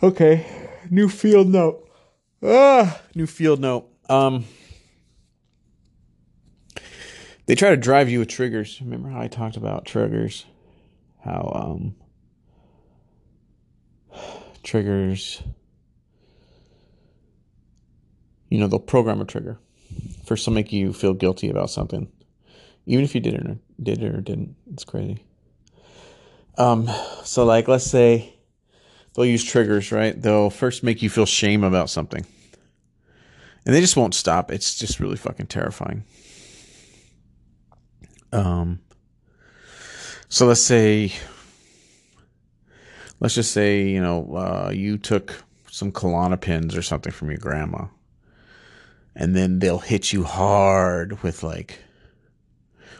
Okay, new field note. Ah, new field note. Um, they try to drive you with triggers. Remember how I talked about triggers? How um triggers. You know, they'll program a trigger. First, they'll make you feel guilty about something, even if you did it or did it or didn't. It's crazy. Um, so like, let's say they'll use triggers, right? They'll first make you feel shame about something, and they just won't stop. It's just really fucking terrifying. Um, so let's say, let's just say, you know, uh, you took some Klonopins or something from your grandma, and then they'll hit you hard with like,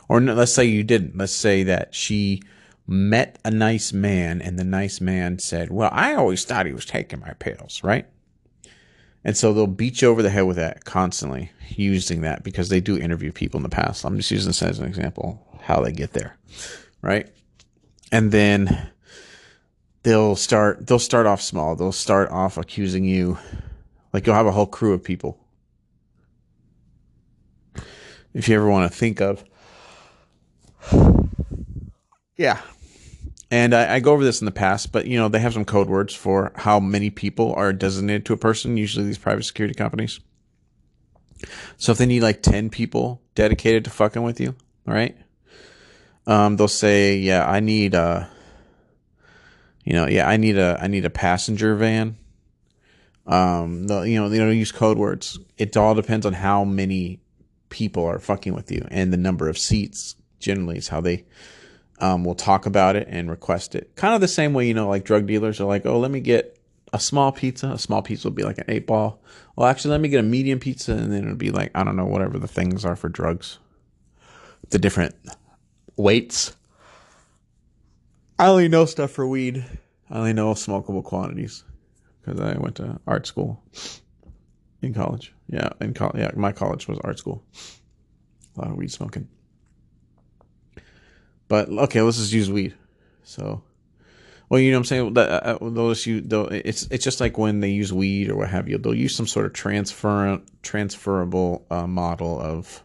or no, let's say you didn't. Let's say that she met a nice man, and the nice man said, "Well, I always thought he was taking my pills, right?" And so they'll beat you over the head with that constantly, using that because they do interview people in the past. I'm just using this as an example how they get there, right? And then they'll start they'll start off small. They'll start off accusing you like you'll have a whole crew of people. If you ever want to think of Yeah. And I, I, go over this in the past, but you know, they have some code words for how many people are designated to a person, usually these private security companies. So if they need like 10 people dedicated to fucking with you, right? Um, they'll say, yeah, I need a, you know, yeah, I need a, I need a passenger van. Um, you know, they don't use code words. It all depends on how many people are fucking with you and the number of seats generally is how they, um, will talk about it and request it. Kind of the same way, you know, like drug dealers are like, oh, let me get a small pizza. A small pizza will be like an eight ball. Well, actually, let me get a medium pizza, and then it'll be like I don't know whatever the things are for drugs, the different weights. I only know stuff for weed. I only know smokable quantities because I went to art school in college. Yeah, in college. Yeah, my college was art school. A lot of weed smoking. But okay, let's just use weed. So, well, you know what I'm saying? Uh, uh, they'll just use, they'll, it's it's just like when they use weed or what have you. They'll use some sort of transfer transferable uh, model of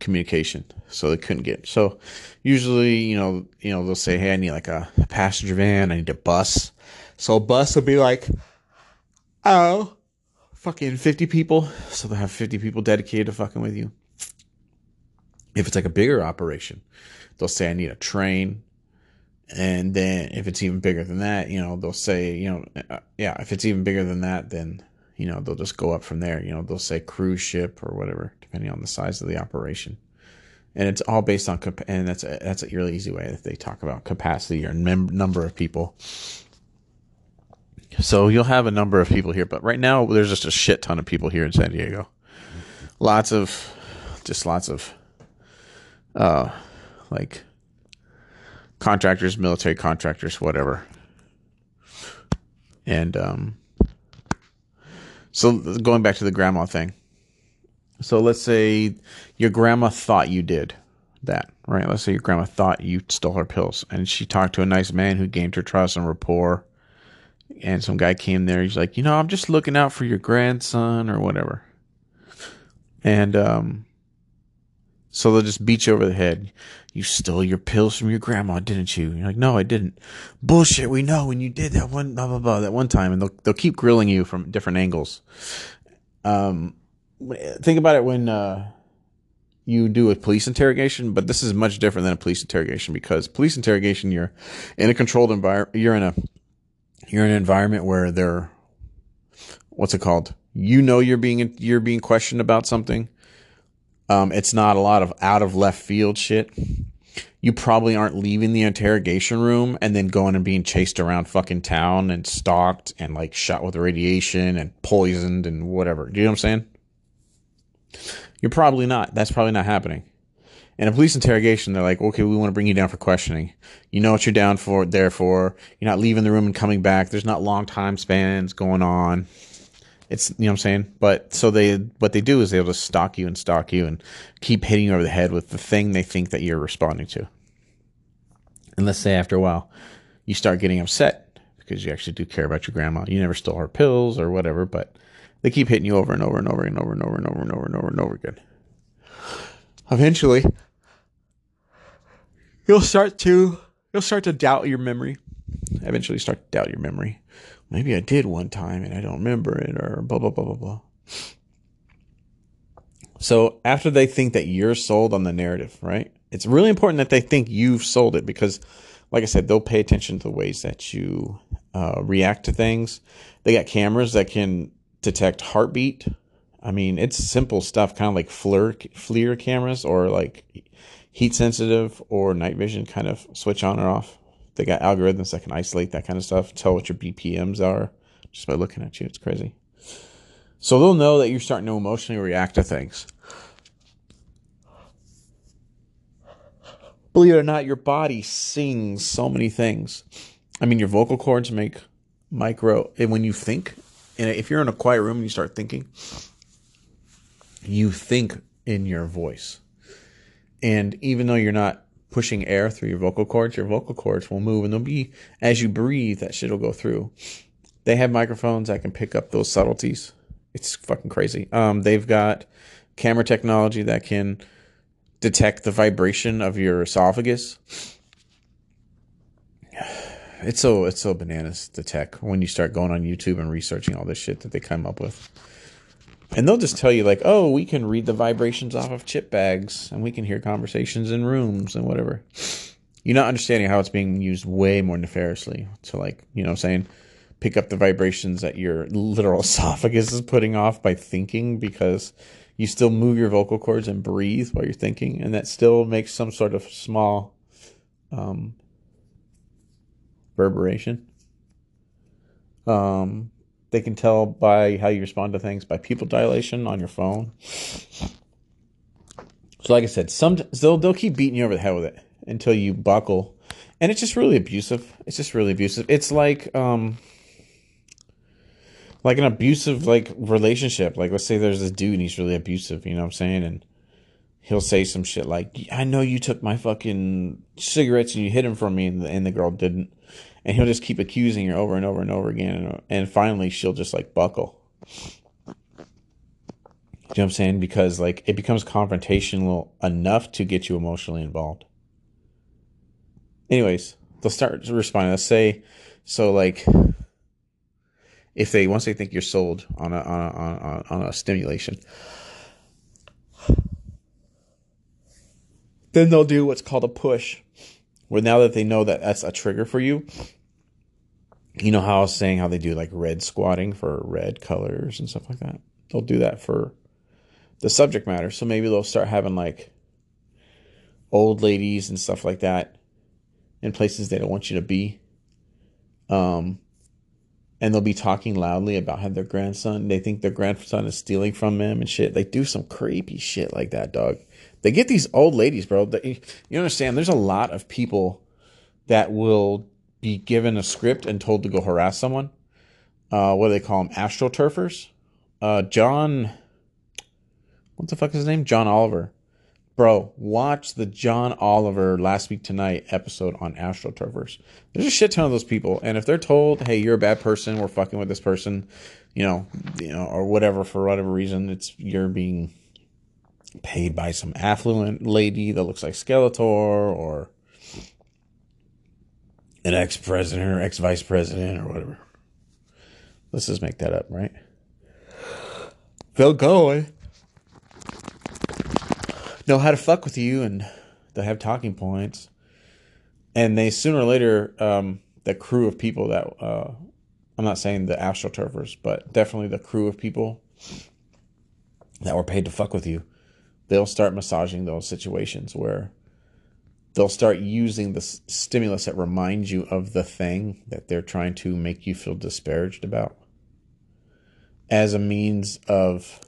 communication. So they couldn't get. So usually, you know, you know, they'll say, "Hey, I need like a passenger van. I need a bus." So a bus will be like, oh, fucking 50 people. So they'll have 50 people dedicated to fucking with you. If it's like a bigger operation, they'll say, I need a train. And then if it's even bigger than that, you know, they'll say, you know, uh, yeah, if it's even bigger than that, then, you know, they'll just go up from there. You know, they'll say cruise ship or whatever, depending on the size of the operation. And it's all based on, and that's a, that's a really easy way that they talk about capacity or mem- number of people. So you'll have a number of people here, but right now there's just a shit ton of people here in San Diego. Lots of, just lots of uh, like contractors, military contractors, whatever. And um, so going back to the grandma thing. So let's say your grandma thought you did that, right? Let's say your grandma thought you stole her pills and she talked to a nice man who gained her trust and rapport. And some guy came there. He's like, you know, I'm just looking out for your grandson or whatever. And um, so they'll just beat you over the head. You stole your pills from your grandma, didn't you? You're like, no, I didn't. Bullshit. We know when you did that one, blah, blah, blah, that one time. And they'll, they'll keep grilling you from different angles. Um, think about it when, uh, you do a police interrogation, but this is much different than a police interrogation because police interrogation, you're in a controlled environment. You're in a, you're in an environment where they're, what's it called? You know, you're being, you're being questioned about something um, it's not a lot of out of left field shit. You probably aren't leaving the interrogation room and then going and being chased around fucking town and stalked and like shot with radiation and poisoned and whatever. Do you know what I'm saying? You're probably not. That's probably not happening. In a police interrogation, they're like, okay, we want to bring you down for questioning. You know what you're down for, there for. You're not leaving the room and coming back. There's not long time spans going on. It's you know what I'm saying? But so they what they do is they'll just stalk you and stalk you and keep hitting you over the head with the thing they think that you're responding to. And let's say after a while you start getting upset because you actually do care about your grandma. You never stole her pills or whatever, but they keep hitting you over and over and over and over and over and over and over and over and over again. Eventually, you'll start to you'll start to doubt your memory. Eventually, start to doubt your memory. Maybe I did one time and I don't remember it, or blah blah blah blah blah. So after they think that you're sold on the narrative, right? It's really important that they think you've sold it because, like I said, they'll pay attention to the ways that you uh, react to things. They got cameras that can detect heartbeat. I mean, it's simple stuff, kind of like FLIR, FLIR cameras or like heat sensitive or night vision kind of switch on or off. They got algorithms that can isolate that kind of stuff, tell what your BPMs are just by looking at you. It's crazy. So they'll know that you're starting to emotionally react to things. Believe it or not, your body sings so many things. I mean, your vocal cords make micro, and when you think, and if you're in a quiet room and you start thinking, you think in your voice. And even though you're not pushing air through your vocal cords, your vocal cords will move and they'll be, as you breathe, that shit will go through. They have microphones that can pick up those subtleties it's fucking crazy. Um, they've got camera technology that can detect the vibration of your esophagus. It's so it's so bananas the tech when you start going on YouTube and researching all this shit that they come up with. And they'll just tell you like, "Oh, we can read the vibrations off of chip bags and we can hear conversations in rooms and whatever." You're not understanding how it's being used way more nefariously to like, you know, saying pick up the vibrations that your literal esophagus is putting off by thinking because you still move your vocal cords and breathe while you're thinking, and that still makes some sort of small um, reverberation. Um, they can tell by how you respond to things by pupil dilation on your phone. So, like I said, some they'll they'll keep beating you over the head with it until you buckle, and it's just really abusive. It's just really abusive. It's like um, like an abusive like relationship. Like let's say there's this dude and he's really abusive, you know what I'm saying? And he'll say some shit like, "I know you took my fucking cigarettes and you hid them from me," and the, and the girl didn't. And he'll just keep accusing her over and over and over again, and, and finally she'll just like buckle. You know what I'm saying? Because like it becomes confrontational enough to get you emotionally involved. Anyways, they'll start responding. Let's say, so like if they once they think you're sold on a on a, on a, on a stimulation then they'll do what's called a push where now that they know that that's a trigger for you you know how i was saying how they do like red squatting for red colors and stuff like that they'll do that for the subject matter so maybe they'll start having like old ladies and stuff like that in places they don't want you to be um and they'll be talking loudly about how their grandson, they think their grandson is stealing from them and shit. They do some creepy shit like that, dog. They get these old ladies, bro. You understand? There's a lot of people that will be given a script and told to go harass someone. Uh, what do they call them? Astroturfers. Uh, John, what the fuck is his name? John Oliver Bro, watch the John Oliver last week tonight episode on astroturfers. There's a shit ton of those people, and if they're told, "Hey, you're a bad person. We're fucking with this person," you know, you know, or whatever for whatever reason, it's you're being paid by some affluent lady that looks like Skeletor or an ex president or ex vice president or whatever. Let's just make that up, right? They'll go know how to fuck with you and they have talking points. And they sooner or later, um, the crew of people that uh, I'm not saying the astroturfers, but definitely the crew of people that were paid to fuck with you, they'll start massaging those situations where they'll start using the stimulus that reminds you of the thing that they're trying to make you feel disparaged about as a means of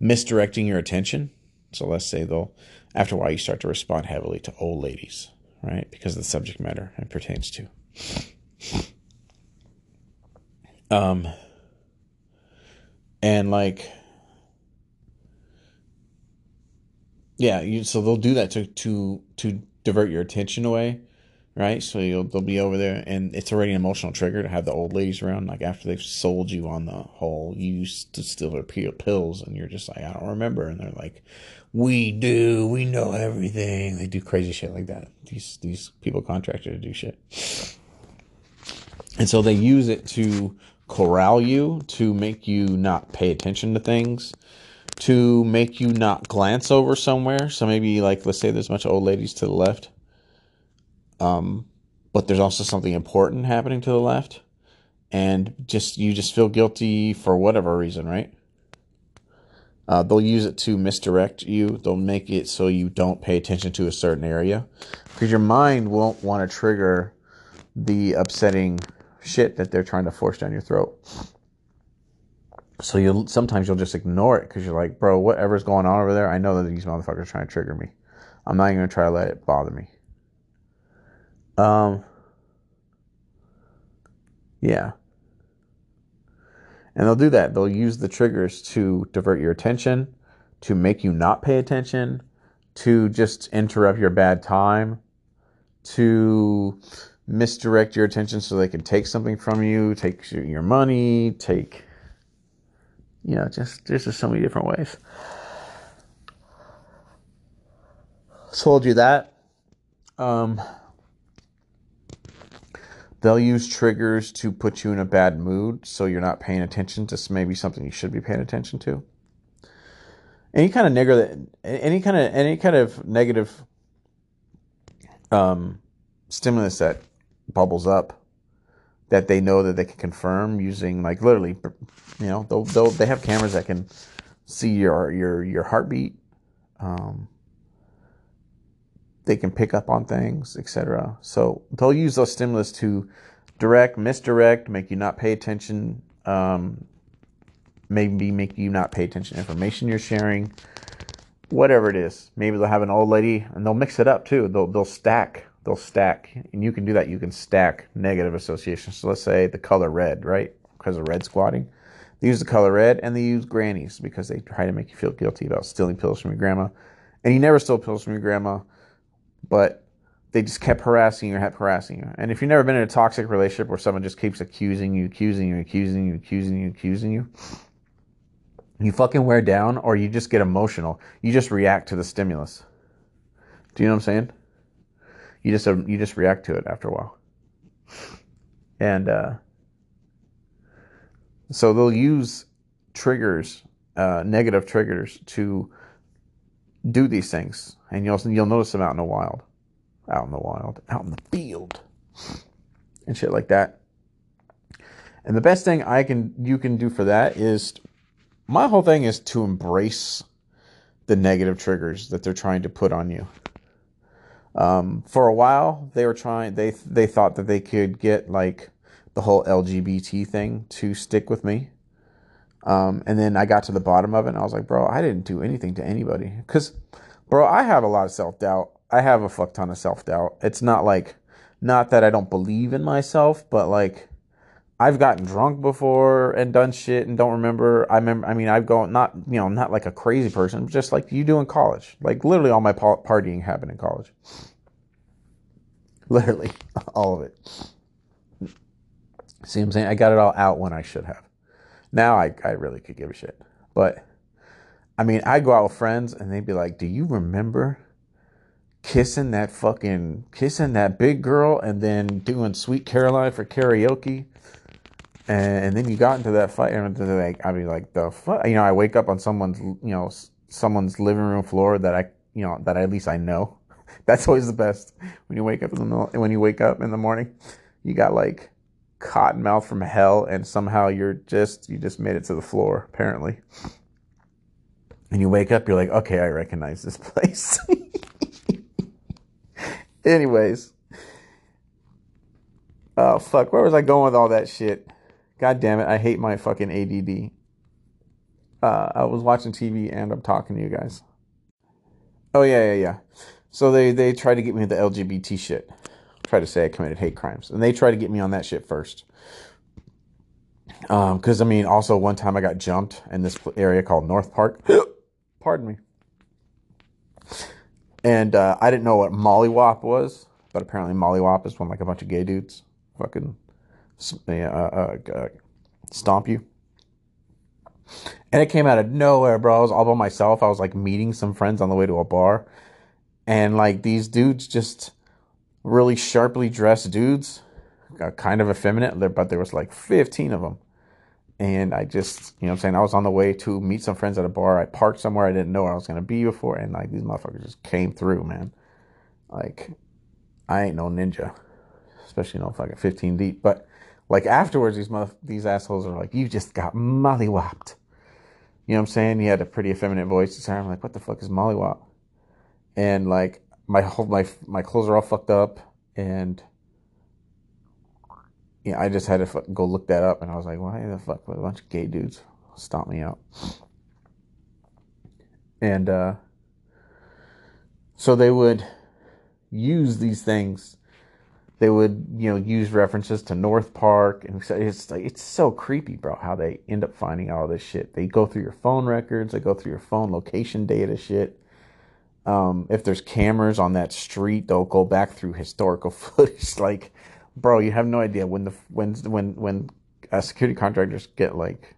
misdirecting your attention so let's say they'll, after a while, you start to respond heavily to old ladies, right? Because of the subject matter it pertains to. Um, and like, yeah, you, so they'll do that to to to divert your attention away, right? So you'll they'll be over there, and it's already an emotional trigger to have the old ladies around. Like after they've sold you on the whole, you used to steal their pills, and you're just like, I don't remember, and they're like, we do, we know everything. They do crazy shit like that. These these people contracted to do shit, and so they use it to corral you, to make you not pay attention to things. To make you not glance over somewhere. So maybe, like, let's say there's a bunch of old ladies to the left um, but there's also something important happening to the left, and just you just feel guilty for whatever reason, right? Uh, they'll use it to misdirect you. They'll make it so you don't pay attention to a certain area because your mind won't want to trigger the upsetting shit that they're trying to force down your throat. So you'll sometimes you'll just ignore it because you're like, bro, whatever's going on over there, I know that these motherfuckers trying to trigger me. I'm not even gonna try to let it bother me. Um, yeah. And they'll do that. They'll use the triggers to divert your attention, to make you not pay attention, to just interrupt your bad time, to misdirect your attention so they can take something from you, take your money, take, you know, just there's just so many different ways. Told you that. Um, They'll use triggers to put you in a bad mood so you're not paying attention to maybe something you should be paying attention to. Any kind of negative, any kind of any kind of negative um, stimulus that bubbles up that they know that they can confirm using like literally, you know, they'll, they'll they have cameras that can see your your your heartbeat. Um, they can pick up on things, etc. So they'll use those stimulus to direct, misdirect, make you not pay attention, um, maybe make you not pay attention to information you're sharing, whatever it is. Maybe they'll have an old lady and they'll mix it up too. They'll they'll stack, they'll stack, and you can do that. You can stack negative associations. So let's say the color red, right? Because of red squatting. They use the color red and they use grannies because they try to make you feel guilty about stealing pills from your grandma. And you never stole pills from your grandma but they just kept harassing you, kept harassing you. And if you've never been in a toxic relationship where someone just keeps accusing you, accusing you, accusing you, accusing you, accusing you, you fucking wear down or you just get emotional. You just react to the stimulus. Do you know what I'm saying? You just you just react to it after a while. And uh, so they'll use triggers, uh, negative triggers, to do these things, and you'll you'll notice them out in the wild, out in the wild, out in the field, and shit like that. And the best thing I can you can do for that is my whole thing is to embrace the negative triggers that they're trying to put on you. Um, for a while, they were trying. They they thought that they could get like the whole LGBT thing to stick with me. Um, and then I got to the bottom of it and I was like, bro, I didn't do anything to anybody. Because, bro, I have a lot of self doubt. I have a fuck ton of self doubt. It's not like, not that I don't believe in myself, but like, I've gotten drunk before and done shit and don't remember. I remember, I mean, I've gone, not, you know, not like a crazy person, just like you do in college. Like, literally, all my partying happened in college. Literally, all of it. See what I'm saying? I got it all out when I should have. Now I, I really could give a shit. But I mean, I go out with friends and they'd be like, Do you remember kissing that fucking kissing that big girl and then doing Sweet Caroline for karaoke? And, then you got into that fight and like I'd be like, the fuck you know, I wake up on someone's you know, someone's living room floor that I you know, that at least I know. That's always the best. When you wake up in the when you wake up in the morning. You got like cottonmouth from hell and somehow you're just you just made it to the floor apparently. And you wake up you're like okay i recognize this place. Anyways. Oh fuck. Where was i going with all that shit god damn it i hate my fucking add uh, i was watching tv and i'm talking to you guys oh yeah yeah yeah so they they try to get me the lgbt shit try to say I committed hate crimes, and they try to get me on that shit first. Because um, I mean, also one time I got jumped in this area called North Park. Pardon me. And uh, I didn't know what mollywop was. but apparently mollywop is when like a bunch of gay dudes fucking uh, uh, uh, stomp you. And it came out of nowhere, bro. I was all by myself. I was like meeting some friends on the way to a bar. And like these dudes, just really sharply dressed dudes, kind of effeminate, but there was like 15 of them. And I just, you know I'm saying? I was on the way to meet some friends at a bar. I parked somewhere I didn't know where I was going to be before. And like these motherfuckers just came through, man. Like, I ain't no ninja, especially no fucking 15 deep. But like afterwards, these mother- these assholes are like, you just got mollywopped. You know what I'm saying? He had a pretty effeminate voice. I'm like, what the fuck is mollywop? And like my whole my my clothes are all fucked up, and yeah, I just had to go look that up, and I was like, why the fuck would a bunch of gay dudes stomp me out? And uh, so they would use these things they would you know use references to North Park and it's like it's so creepy, bro. How they end up finding all this shit. They go through your phone records, they go through your phone location data shit. Um, if there's cameras on that street, they'll go back through historical footage. like, bro, you have no idea when the when when when uh, security contractors get like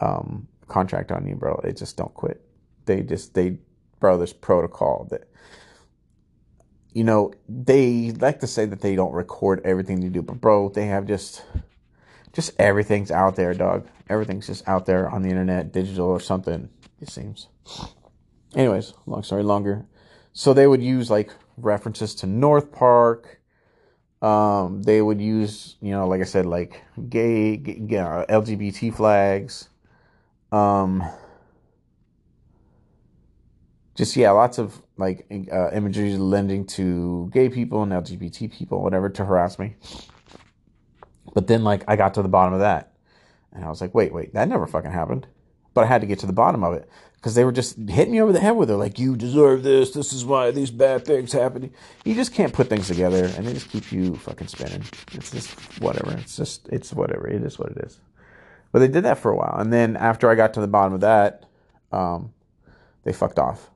um contract on you, bro. They just don't quit. They just they bro. There's protocol that you know, they like to say that they don't record everything they do, but bro, they have just just everything's out there, dog. Everything's just out there on the internet, digital or something, it seems. Anyways, long story longer. So they would use like references to North Park. Um, they would use, you know, like I said, like gay, gay uh, LGBT flags. Um, just yeah, lots of like uh, imagery lending to gay people and LGBT people, whatever, to harass me. But then like I got to the bottom of that, and I was like, wait, wait, that never fucking happened. But I had to get to the bottom of it because they were just hitting me over the head with it, like you deserve this. This is why these bad things happening. You just can't put things together, and they just keep you fucking spinning. It's just whatever. It's just it's whatever. It is what it is. But they did that for a while, and then after I got to the bottom of that, um, they fucked off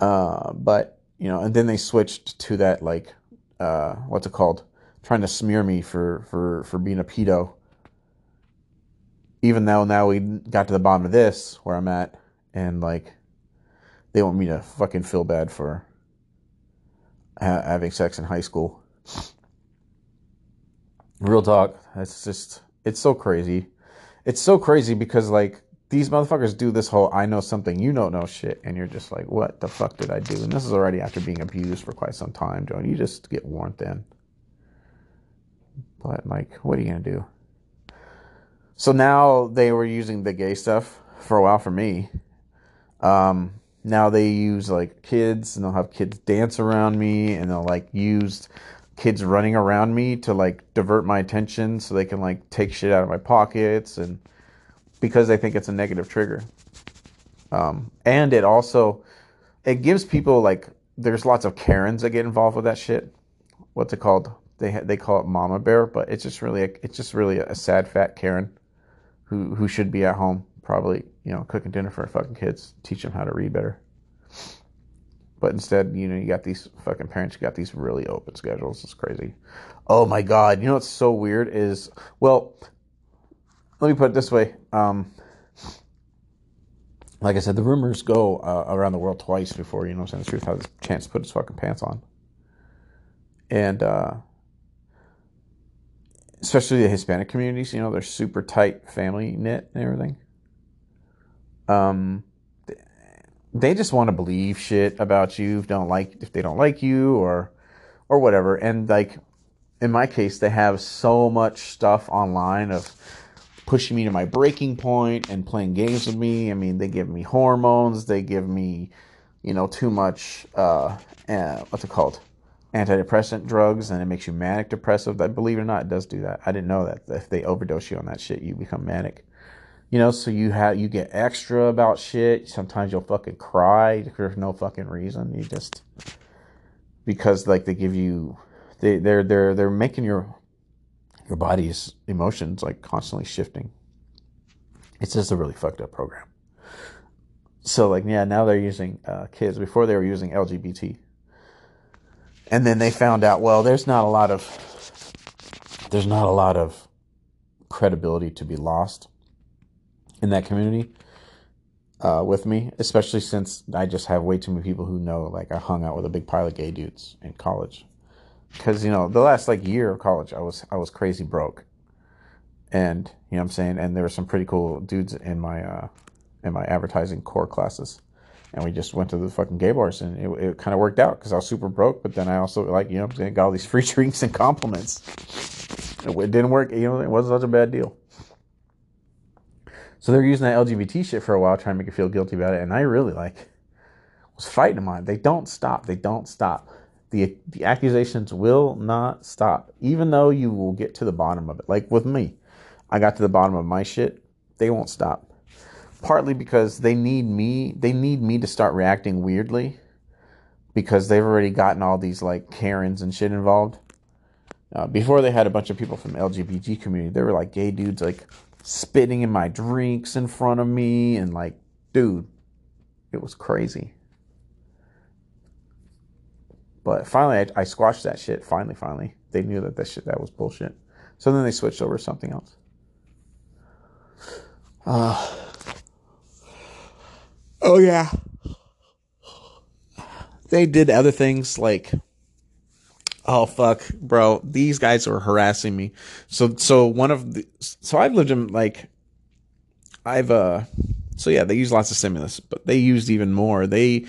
uh, but you know, and then they switched to that like uh, what's it called? Trying to smear me for for for being a pedo. Even though now we got to the bottom of this where I'm at, and like they want me to fucking feel bad for ha- having sex in high school. Real talk. That's just it's so crazy. It's so crazy because like these motherfuckers do this whole I know something you don't know shit, and you're just like, what the fuck did I do? And this is already after being abused for quite some time, Joe. You just get worn thin. But like, what are you gonna do? So now they were using the gay stuff for a while for me. Um, now they use like kids, and they'll have kids dance around me, and they'll like use kids running around me to like divert my attention, so they can like take shit out of my pockets and because they think it's a negative trigger. Um, and it also it gives people like there's lots of Karens that get involved with that shit. What's it called? They they call it mama bear, but it's just really a, it's just really a sad fat Karen who who should be at home probably you know cooking dinner for her fucking kids, teach them how to read better. But instead, you know, you got these fucking parents, you got these really open schedules. It's crazy. Oh my god, you know what's so weird is well, let me put it this way. Um, like I said, the rumors go uh, around the world twice before you know the truth has a chance to put his fucking pants on, and uh, especially the Hispanic communities. You know, they're super tight, family knit, and everything. Um, they just want to believe shit about you if don't like if they don't like you or or whatever. And like in my case, they have so much stuff online of pushing me to my breaking point and playing games with me. I mean, they give me hormones, they give me, you know, too much, uh, uh, what's it called? Antidepressant drugs, and it makes you manic depressive. That, believe it or not, it does do that. I didn't know that. If they overdose you on that shit, you become manic. You know, so you have you get extra about shit. Sometimes you'll fucking cry for no fucking reason. You just because like they give you they they're they're they're making your your body's emotions like constantly shifting. It's just a really fucked up program. So like yeah, now they're using uh, kids. Before they were using LGBT. And then they found out, well, there's not a lot of there's not a lot of credibility to be lost in that community uh, with me, especially since I just have way too many people who know. Like I hung out with a big pile of gay dudes in college, because you know the last like year of college, I was I was crazy broke, and you know I'm saying, and there were some pretty cool dudes in my uh, in my advertising core classes, and we just went to the fucking gay bars, and it, it kind of worked out because I was super broke, but then I also like you know I'm saying got all these free drinks and compliments. It didn't work, you know, it wasn't such a bad deal. So they're using that LGBT shit for a while, trying to make you feel guilty about it. And I really like was fighting them on it. They don't stop. They don't stop. The the accusations will not stop, even though you will get to the bottom of it. Like with me, I got to the bottom of my shit. They won't stop. Partly because they need me. They need me to start reacting weirdly, because they've already gotten all these like Karens and shit involved. Uh, before they had a bunch of people from LGBT community, they were like gay dudes like spitting in my drinks in front of me and like dude it was crazy but finally I, I, squashed that shit. Finally finally. They knew that that shit that was bullshit. So then they switched over to something else. Uh, oh yeah. They did other things like oh fuck, bro, these guys are harassing me. So so one of the so I've lived in like I've uh so yeah, they use lots of stimulus, but they used even more. They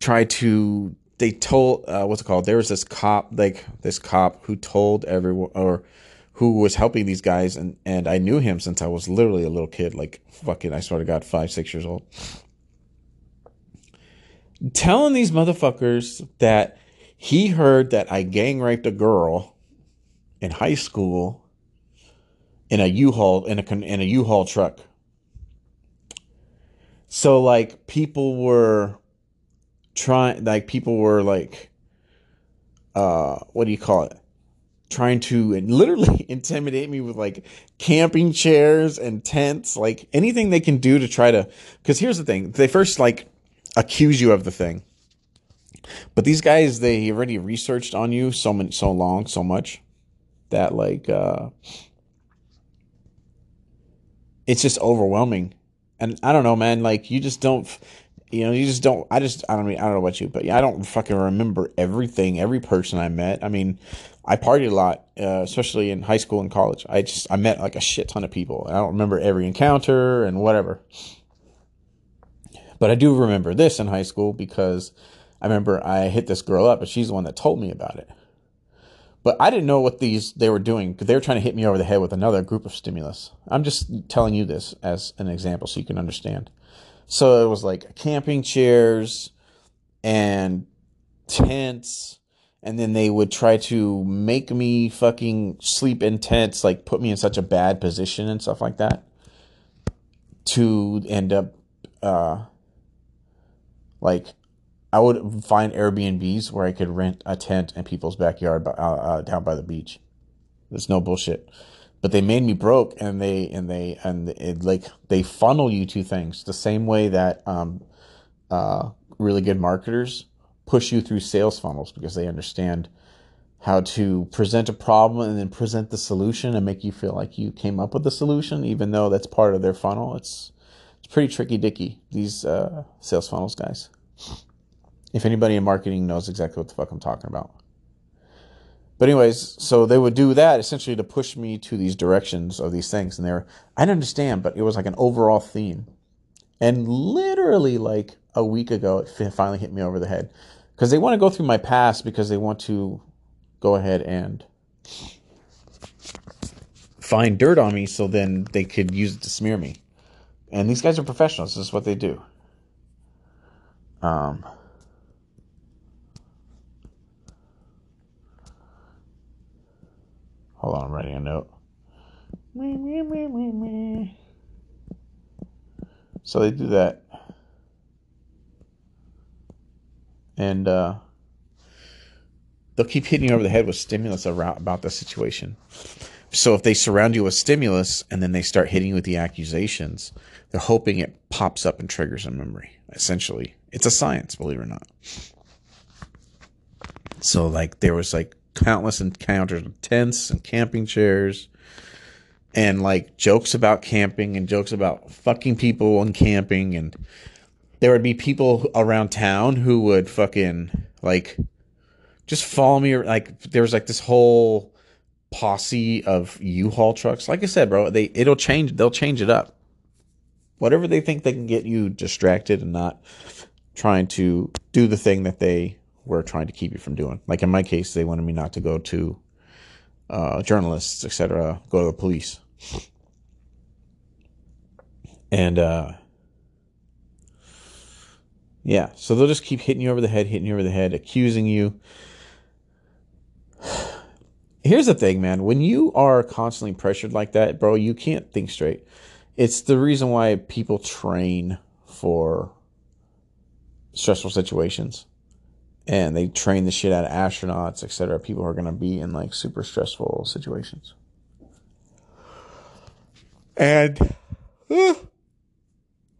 tried to they told uh, what's it called? There was this cop like this cop who told everyone or who was helping these guys and and I knew him since I was literally a little kid, like fucking I sort of got five, six years old. Telling these motherfuckers that he heard that I gang raped a girl in high school in a U-Haul in a in a U-Haul truck. So like people were trying like people were like uh what do you call it? Trying to literally intimidate me with like camping chairs and tents, like anything they can do to try to cuz here's the thing. They first like accuse you of the thing but these guys, they already researched on you so many, so long, so much that like uh, it's just overwhelming. And I don't know, man. Like you just don't, you know, you just don't. I just I don't mean I don't know about you, but yeah, I don't fucking remember everything, every person I met. I mean, I partied a lot, uh, especially in high school and college. I just I met like a shit ton of people. I don't remember every encounter and whatever. But I do remember this in high school because I remember I hit this girl up, but she's the one that told me about it. But I didn't know what these they were doing because they were trying to hit me over the head with another group of stimulus. I'm just telling you this as an example so you can understand. So it was like camping chairs and tents, and then they would try to make me fucking sleep in tents, like put me in such a bad position and stuff like that, to end up, uh, like I would find Airbnbs where I could rent a tent in people's backyard uh, uh, down by the beach. There's no bullshit. But they made me broke, and they and they and it like they funnel you to things the same way that um, uh, really good marketers push you through sales funnels because they understand how to present a problem and then present the solution and make you feel like you came up with the solution, even though that's part of their funnel. It's it's pretty tricky dicky these uh, sales funnels guys. If anybody in marketing knows exactly what the fuck I'm talking about. But anyways, so they would do that essentially to push me to these directions of these things. And they were, I didn't understand, but it was like an overall theme. And literally like a week ago, it finally hit me over the head. Because they want to go through my past because they want to go ahead and find dirt on me so then they could use it to smear me. And these guys are professionals. This is what they do. Um, Hold on, I'm writing a note. So they do that. And uh, they'll keep hitting you over the head with stimulus around, about the situation. So if they surround you with stimulus and then they start hitting you with the accusations, they're hoping it pops up and triggers a memory. Essentially, it's a science, believe it or not. So like there was like countless encounters with tents and camping chairs and like jokes about camping and jokes about fucking people and camping and there would be people around town who would fucking like just follow me like there was like this whole posse of U-Haul trucks. Like I said, bro, they it'll change they'll change it up. Whatever they think they can get you distracted and not trying to do the thing that they were trying to keep you from doing. Like in my case, they wanted me not to go to uh, journalists, etc., go to the police. And uh, yeah, so they'll just keep hitting you over the head, hitting you over the head, accusing you. Here's the thing, man. When you are constantly pressured like that, bro, you can't think straight. It's the reason why people train for stressful situations and they train the shit out of astronauts, etc. People who are going to be in like super stressful situations. And uh,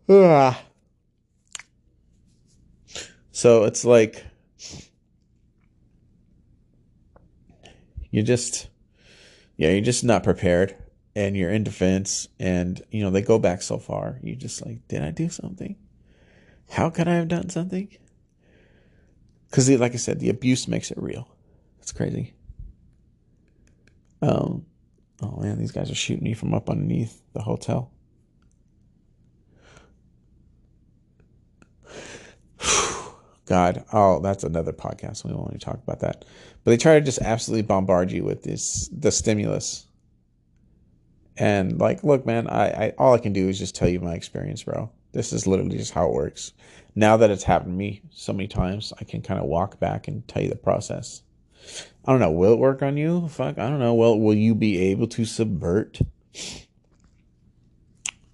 uh, so it's like you just yeah, you're just not prepared and you're in defense and you know they go back so far. You just like, did I do something? How could I have done something? Because, like I said, the abuse makes it real. It's crazy. Um, oh man, these guys are shooting me from up underneath the hotel. God, oh, that's another podcast. We won't even talk about that. But they try to just absolutely bombard you with this the stimulus. And like, look, man, I, I all I can do is just tell you my experience, bro. This is literally just how it works. Now that it's happened to me so many times, I can kind of walk back and tell you the process. I don't know. Will it work on you? Fuck, I don't know. Well, will you be able to subvert?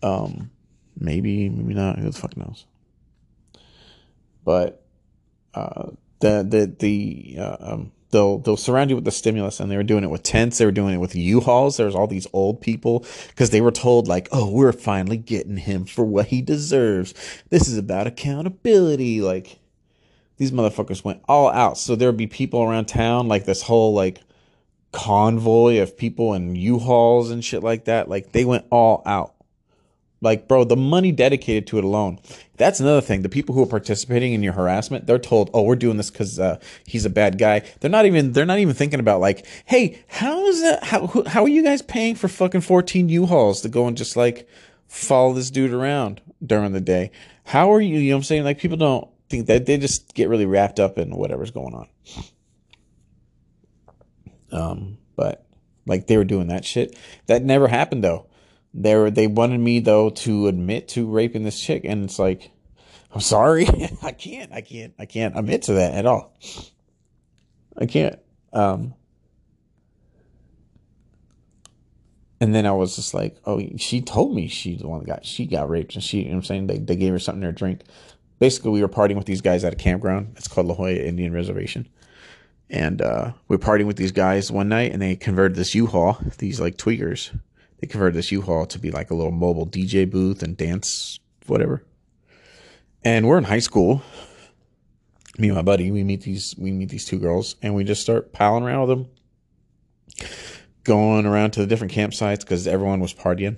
Um, maybe, maybe not. Who the fuck knows? But uh, the the the uh, um, they'll they'll surround you with the stimulus and they were doing it with tents they were doing it with u-hauls. There's all these old people because they were told like oh we're finally getting him for what he deserves. This is about accountability. Like these motherfuckers went all out. So there would be people around town like this whole like convoy of people and u-hauls and shit like that. Like they went all out like, bro, the money dedicated to it alone. That's another thing. The people who are participating in your harassment, they're told, "Oh, we're doing this because uh, he's a bad guy." They're not even. They're not even thinking about like, "Hey, how is that? How how are you guys paying for fucking fourteen U-Hauls to go and just like follow this dude around during the day? How are you? You know what I'm saying? Like, people don't think that. They just get really wrapped up in whatever's going on. Um, but like they were doing that shit. That never happened though they were, they wanted me though to admit to raping this chick, and it's like, I'm sorry, I can't, I can't, I can't admit to that at all. I can't. Um, and then I was just like, oh, she told me she's the one that got she got raped, and she, you know what I'm saying they they gave her something to drink. Basically, we were partying with these guys at a campground. It's called La Jolla Indian Reservation. And uh, we were partying with these guys one night, and they converted this U-Haul, these like tweakers, they converted this U-Haul to be like a little mobile DJ booth and dance, whatever. And we're in high school. Me and my buddy, we meet these we meet these two girls, and we just start piling around with them, going around to the different campsites because everyone was partying.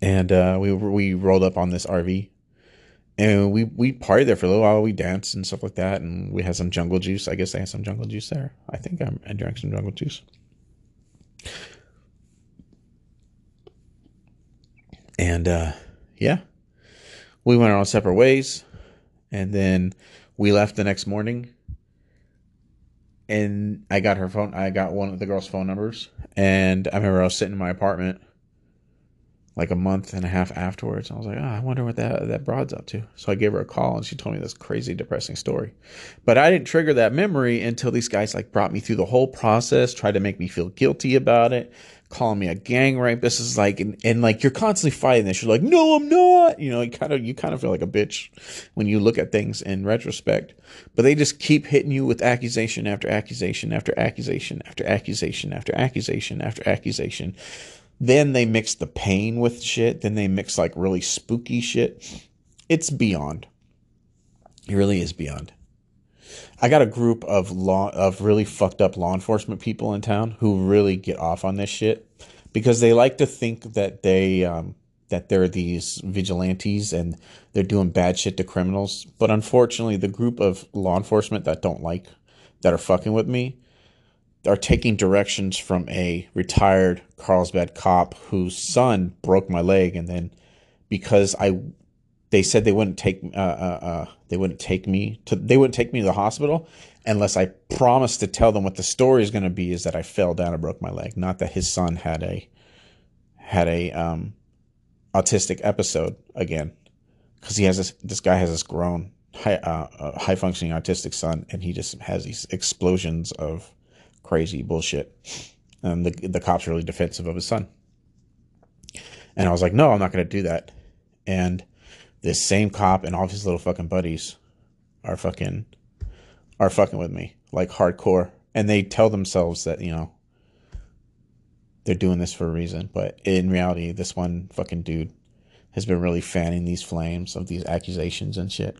And uh, we we rolled up on this RV, and we we partied there for a little while. We danced and stuff like that, and we had some jungle juice. I guess they had some jungle juice there. I think I, I drank some jungle juice. And uh, yeah, we went our own separate ways. And then we left the next morning. And I got her phone. I got one of the girl's phone numbers. And I remember I was sitting in my apartment like a month and a half afterwards. I was like, oh, I wonder what that that broad's up to. So I gave her a call and she told me this crazy depressing story. But I didn't trigger that memory until these guys like brought me through the whole process, tried to make me feel guilty about it, calling me a gang rapist This is like and, and like you're constantly fighting this. You're like no i'm not. You know you kind of you kind of feel like a bitch when you look at things in retrospect. But they just keep hitting you with accusation after accusation after accusation after accusation after accusation after accusation. Then they mix the pain with shit. Then they mix like really spooky shit. It's beyond. It really is beyond I got a group of law of really fucked up law enforcement people in town who really get off on this shit because they like to think that they um, that they're these vigilantes and they're doing bad shit to criminals. But unfortunately, the group of law enforcement that don't like that are fucking with me are taking directions from a retired Carlsbad cop whose son broke my leg, and then because I, they said they wouldn't take uh, uh, uh, they wouldn't take me to they wouldn't take me to the hospital unless I promised to tell them what the story is going to be is that I fell down and broke my leg, not that his son had a had a um, autistic episode again because he has this this guy has this grown high uh, uh, high functioning autistic son and he just has these explosions of crazy bullshit. And the the cops are really defensive of his son. And I was like no I'm not going to do that. And this same cop and all of his little fucking buddies are fucking are fucking with me like hardcore and they tell themselves that you know they're doing this for a reason. But in reality, this one fucking dude has been really fanning these flames of these accusations and shit.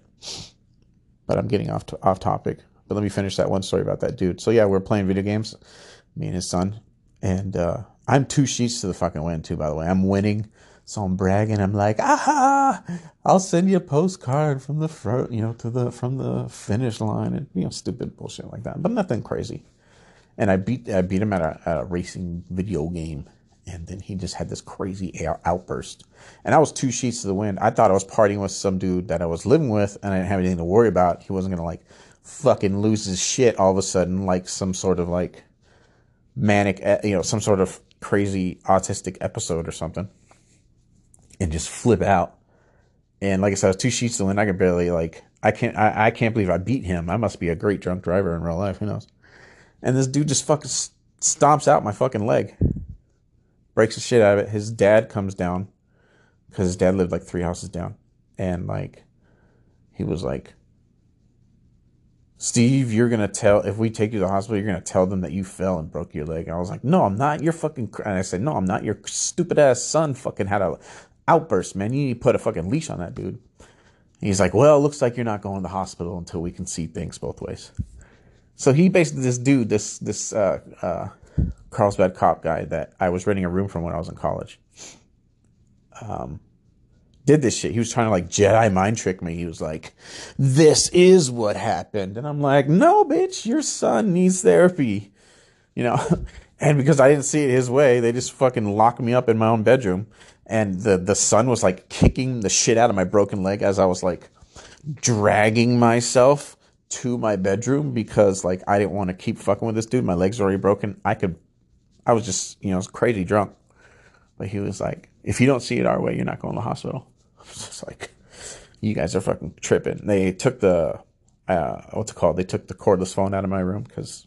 But I'm getting off to, off topic. But let me finish that one story about that dude. So yeah, we're playing video games, me and his son, and uh, I'm two sheets to the fucking win too. By the way, I'm winning, so I'm bragging. I'm like, aha! I'll send you a postcard from the front, you know, to the from the finish line, and you know, stupid bullshit like that. But nothing crazy and I beat I beat him at a, a, racing video game, and then he just had this crazy outburst, and I was two sheets to the wind. I thought I was partying with some dude that I was living with, and I didn't have anything to worry about. He wasn't gonna like fucking lose his shit all of a sudden, like some sort of like manic, eh, you know, some sort of crazy autistic episode or something, and just flip out. And like I said, I was two sheets to wind. I could barely like I can't I, I can't believe I beat him. I must be a great drunk driver in real life. Who knows? and this dude just fucking stomps out my fucking leg, breaks the shit out of it. His dad comes down because his dad lived like three houses down, and like he was like, Steve, you're gonna tell if we take you to the hospital, you're gonna tell them that you fell and broke your leg. And I was like, No, I'm not. You're fucking. And I said, No, I'm not. Your stupid ass son fucking had a outburst, man. You need to put a fucking leash on that dude. He's like, Well, it looks like you're not going to the hospital until we can see things both ways. So he basically this dude, this this uh, uh, Carlsbad cop guy that I was renting a room from when I was in college. Um, did this shit. He was trying to like Jedi mind trick me. He was like, "This is what happened," and I'm like, "No, bitch, your son needs therapy," you know. and because I didn't see it his way, they just fucking locked me up in my own bedroom. And the the son was like kicking the shit out of my broken leg as I was like dragging myself to my bedroom because like I didn't want to keep fucking with this dude. My legs already broken. I could, I was just you know crazy drunk. But he was like, if you don't see it our way, you're not going to the hospital. I was just like, you guys are fucking tripping. They took the uh, what's it called? They took the cordless phone out of my room because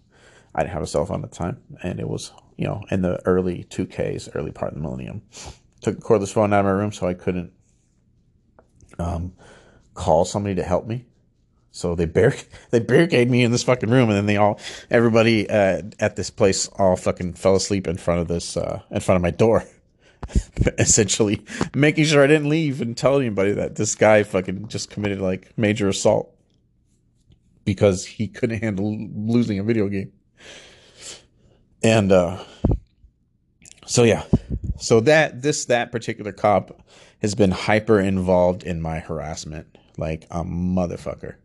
I didn't have a cell phone at the time, and it was you know in the early 2Ks, early part of the millennium. Took the cordless phone out of my room so I couldn't um, call somebody to help me so they bar- they barricade me in this fucking room, and then they all everybody uh, at this place all fucking fell asleep in front of this uh, in front of my door, essentially making sure I didn't leave and tell anybody that this guy fucking just committed like major assault because he couldn't handle losing a video game. And uh, so yeah, so that this that particular cop has been hyper involved in my harassment like a motherfucker.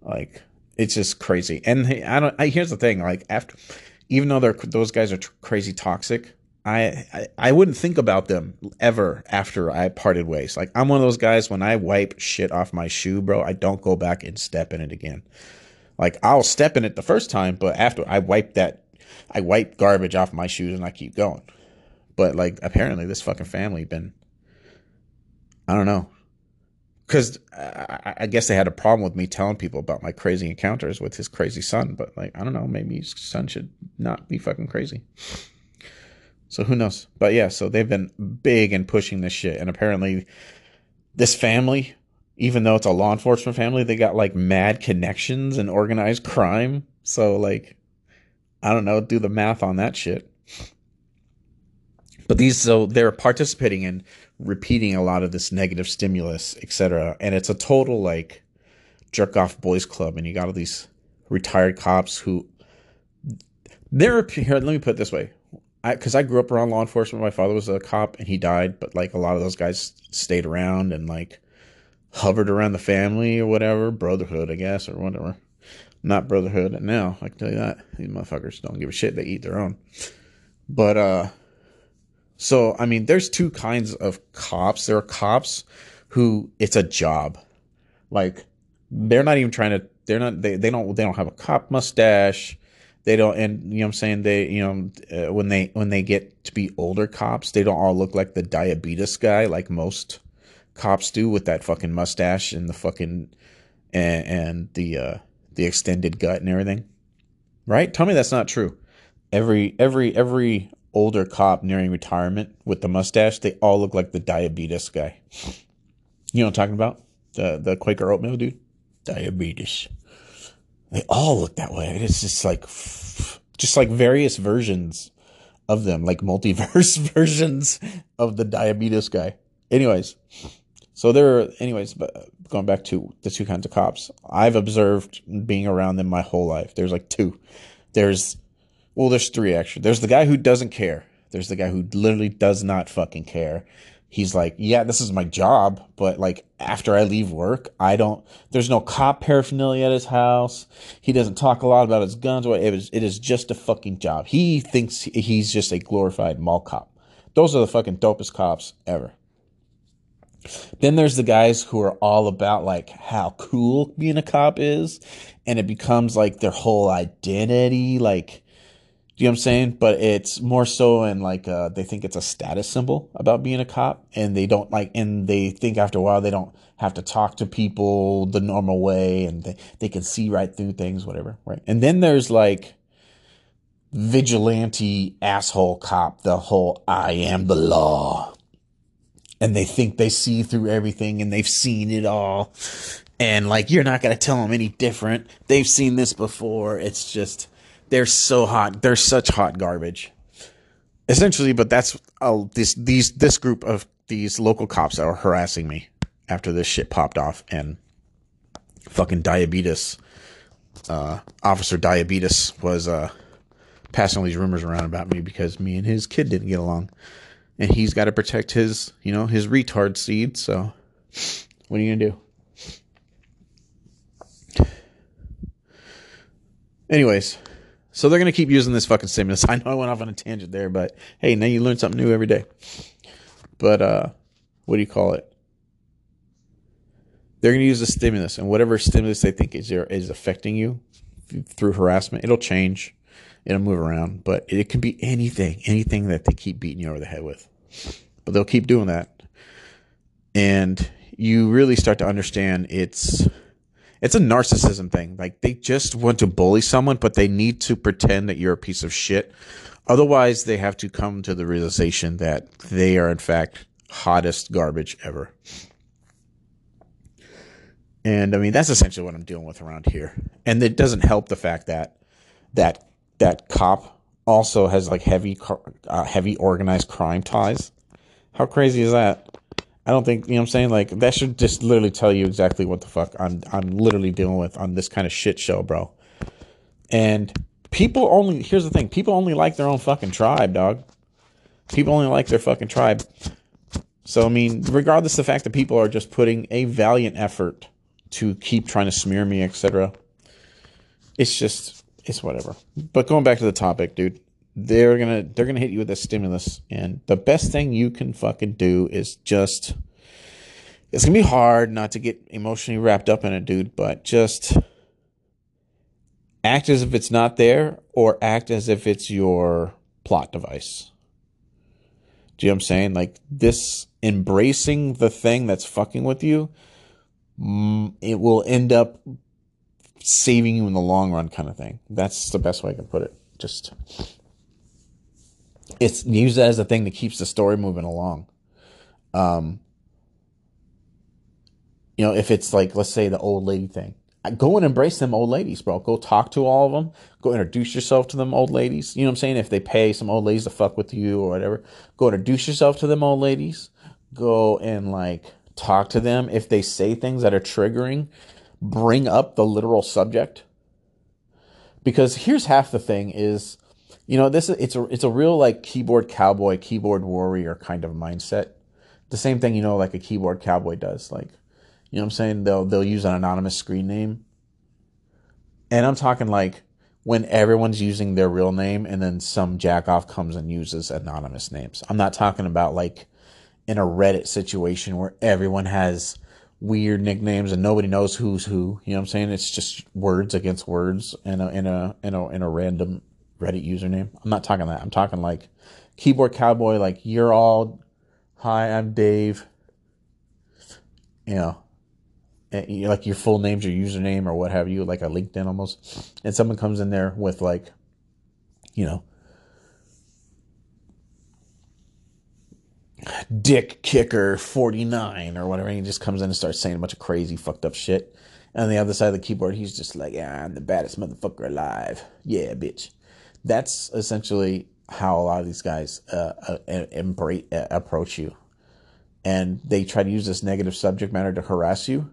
Like it's just crazy. And I don't. I, here's the thing. Like after, even though they're those guys are crazy toxic, I, I I wouldn't think about them ever after I parted ways. Like I'm one of those guys when I wipe shit off my shoe, bro. I don't go back and step in it again. Like I'll step in it the first time, but after I wipe that, I wipe garbage off my shoes and I keep going. But like apparently this fucking family been, I don't know because I, I, guess they had a problem with me telling people about my crazy encounters with his crazy son. But like, I don't know, maybe his son should not be fucking crazy. So who knows? But yeah, so they've been big in pushing this shit, and apparently, this family, even though it's a law enforcement family, they got like mad connections and organized crime. So like, I don't know, do the math on that shit. But these, so they're participating in repeating a lot of this negative stimulus, etc. And it's a total like jerk off boys club, and you got all these retired cops who they're here. Let me put it this way, because I, I grew up around law enforcement. My father was a cop, and he died, but like a lot of those guys stayed around and like hovered around the family or whatever, brotherhood, I guess, or whatever. Not brotherhood. Now I can tell you that these motherfuckers don't give a shit. They eat their own. But uh, so I mean, there's two kinds of cops. There are cops who it's a job, like they're not even trying to. They're not. They they don't. They don't have a cop mustache. They don't. And you know what I'm saying. They you know uh, when they when they get to be older cops, they don't all look like the diabetes guy like most cops do with that fucking mustache and the fucking and, and the uh the extended gut and everything. Right? Tell me that's not true. Every every every older cop nearing retirement with the mustache, they all look like the diabetes guy. You know what I'm talking about? The the Quaker oatmeal dude? Diabetes. They all look that way. It's just like just like various versions of them, like multiverse versions of the diabetes guy. Anyways, so there are, anyways, but going back to the two kinds of cops, I've observed being around them my whole life. There's like two. There's, well, there's three actually. There's the guy who doesn't care. There's the guy who literally does not fucking care. He's like, yeah, this is my job, but like after I leave work, I don't. There's no cop paraphernalia at his house. He doesn't talk a lot about his guns. It is, it is just a fucking job. He thinks he's just a glorified mall cop. Those are the fucking dopest cops ever. Then there's the guys who are all about like how cool being a cop is, and it becomes like their whole identity. Like, do you know what I'm saying? But it's more so in like uh, they think it's a status symbol about being a cop, and they don't like, and they think after a while they don't have to talk to people the normal way, and they they can see right through things, whatever, right? And then there's like vigilante asshole cop, the whole I am the law and they think they see through everything and they've seen it all. And like, you're not going to tell them any different. They've seen this before. It's just, they're so hot. They're such hot garbage. Essentially, but that's uh, this, these, this group of these local cops that harassing me after this shit popped off and fucking diabetes, uh, officer diabetes was, uh, passing all these rumors around about me because me and his kid didn't get along and he's got to protect his, you know, his retard seed. So, what are you gonna do? Anyways, so they're gonna keep using this fucking stimulus. I know I went off on a tangent there, but hey, now you learn something new every day. But uh, what do you call it? They're gonna use the stimulus, and whatever stimulus they think is is affecting you through harassment, it'll change it'll move around, but it can be anything, anything that they keep beating you over the head with. But they'll keep doing that. And you really start to understand it's it's a narcissism thing. Like they just want to bully someone, but they need to pretend that you're a piece of shit. Otherwise, they have to come to the realization that they are in fact hottest garbage ever. And I mean, that's essentially what I'm dealing with around here. And it doesn't help the fact that that that cop also has like heavy, uh, heavy organized crime ties. How crazy is that? I don't think you know what I'm saying. Like that should just literally tell you exactly what the fuck I'm I'm literally dealing with on this kind of shit show, bro. And people only here's the thing: people only like their own fucking tribe, dog. People only like their fucking tribe. So I mean, regardless of the fact that people are just putting a valiant effort to keep trying to smear me, etc. It's just it's whatever. But going back to the topic, dude, they're gonna they're gonna hit you with a stimulus, and the best thing you can fucking do is just. It's gonna be hard not to get emotionally wrapped up in it, dude. But just act as if it's not there, or act as if it's your plot device. Do you know what I'm saying? Like this embracing the thing that's fucking with you, mm, it will end up saving you in the long run kind of thing. That's the best way I can put it. Just it's use that as a thing that keeps the story moving along. Um, you know, if it's like let's say the old lady thing, go and embrace them old ladies, bro. Go talk to all of them. Go introduce yourself to them old ladies. You know what I'm saying? If they pay some old ladies to fuck with you or whatever, go introduce yourself to them old ladies. Go and like talk to them if they say things that are triggering bring up the literal subject? Because here's half the thing is you know this it's a it's a real like keyboard cowboy keyboard warrior kind of mindset. The same thing you know like a keyboard cowboy does. Like you know what i'm saying? They'll they'll use an anonymous screen name. And i'm talking like when everyone's using their real name and then some jackoff comes and uses anonymous names. I'm not talking about like in a reddit situation where everyone has weird nicknames and nobody knows who's who. You know what I'm saying? It's just words against words in a in a in a in a random Reddit username. I'm not talking that. I'm talking like keyboard cowboy. Like you're all, hi, I'm Dave. You know, eh, like your full name's your username or what have you, like a LinkedIn almost. And someone comes in there with like, you know, dick kicker 49 or whatever. And he just comes in and starts saying a bunch of crazy fucked up shit. And on the other side of the keyboard, he's just like, yeah, I'm the baddest motherfucker alive. Yeah, bitch. That's essentially how a lot of these guys uh, uh, embrace, uh, approach you. And they try to use this negative subject matter to harass you.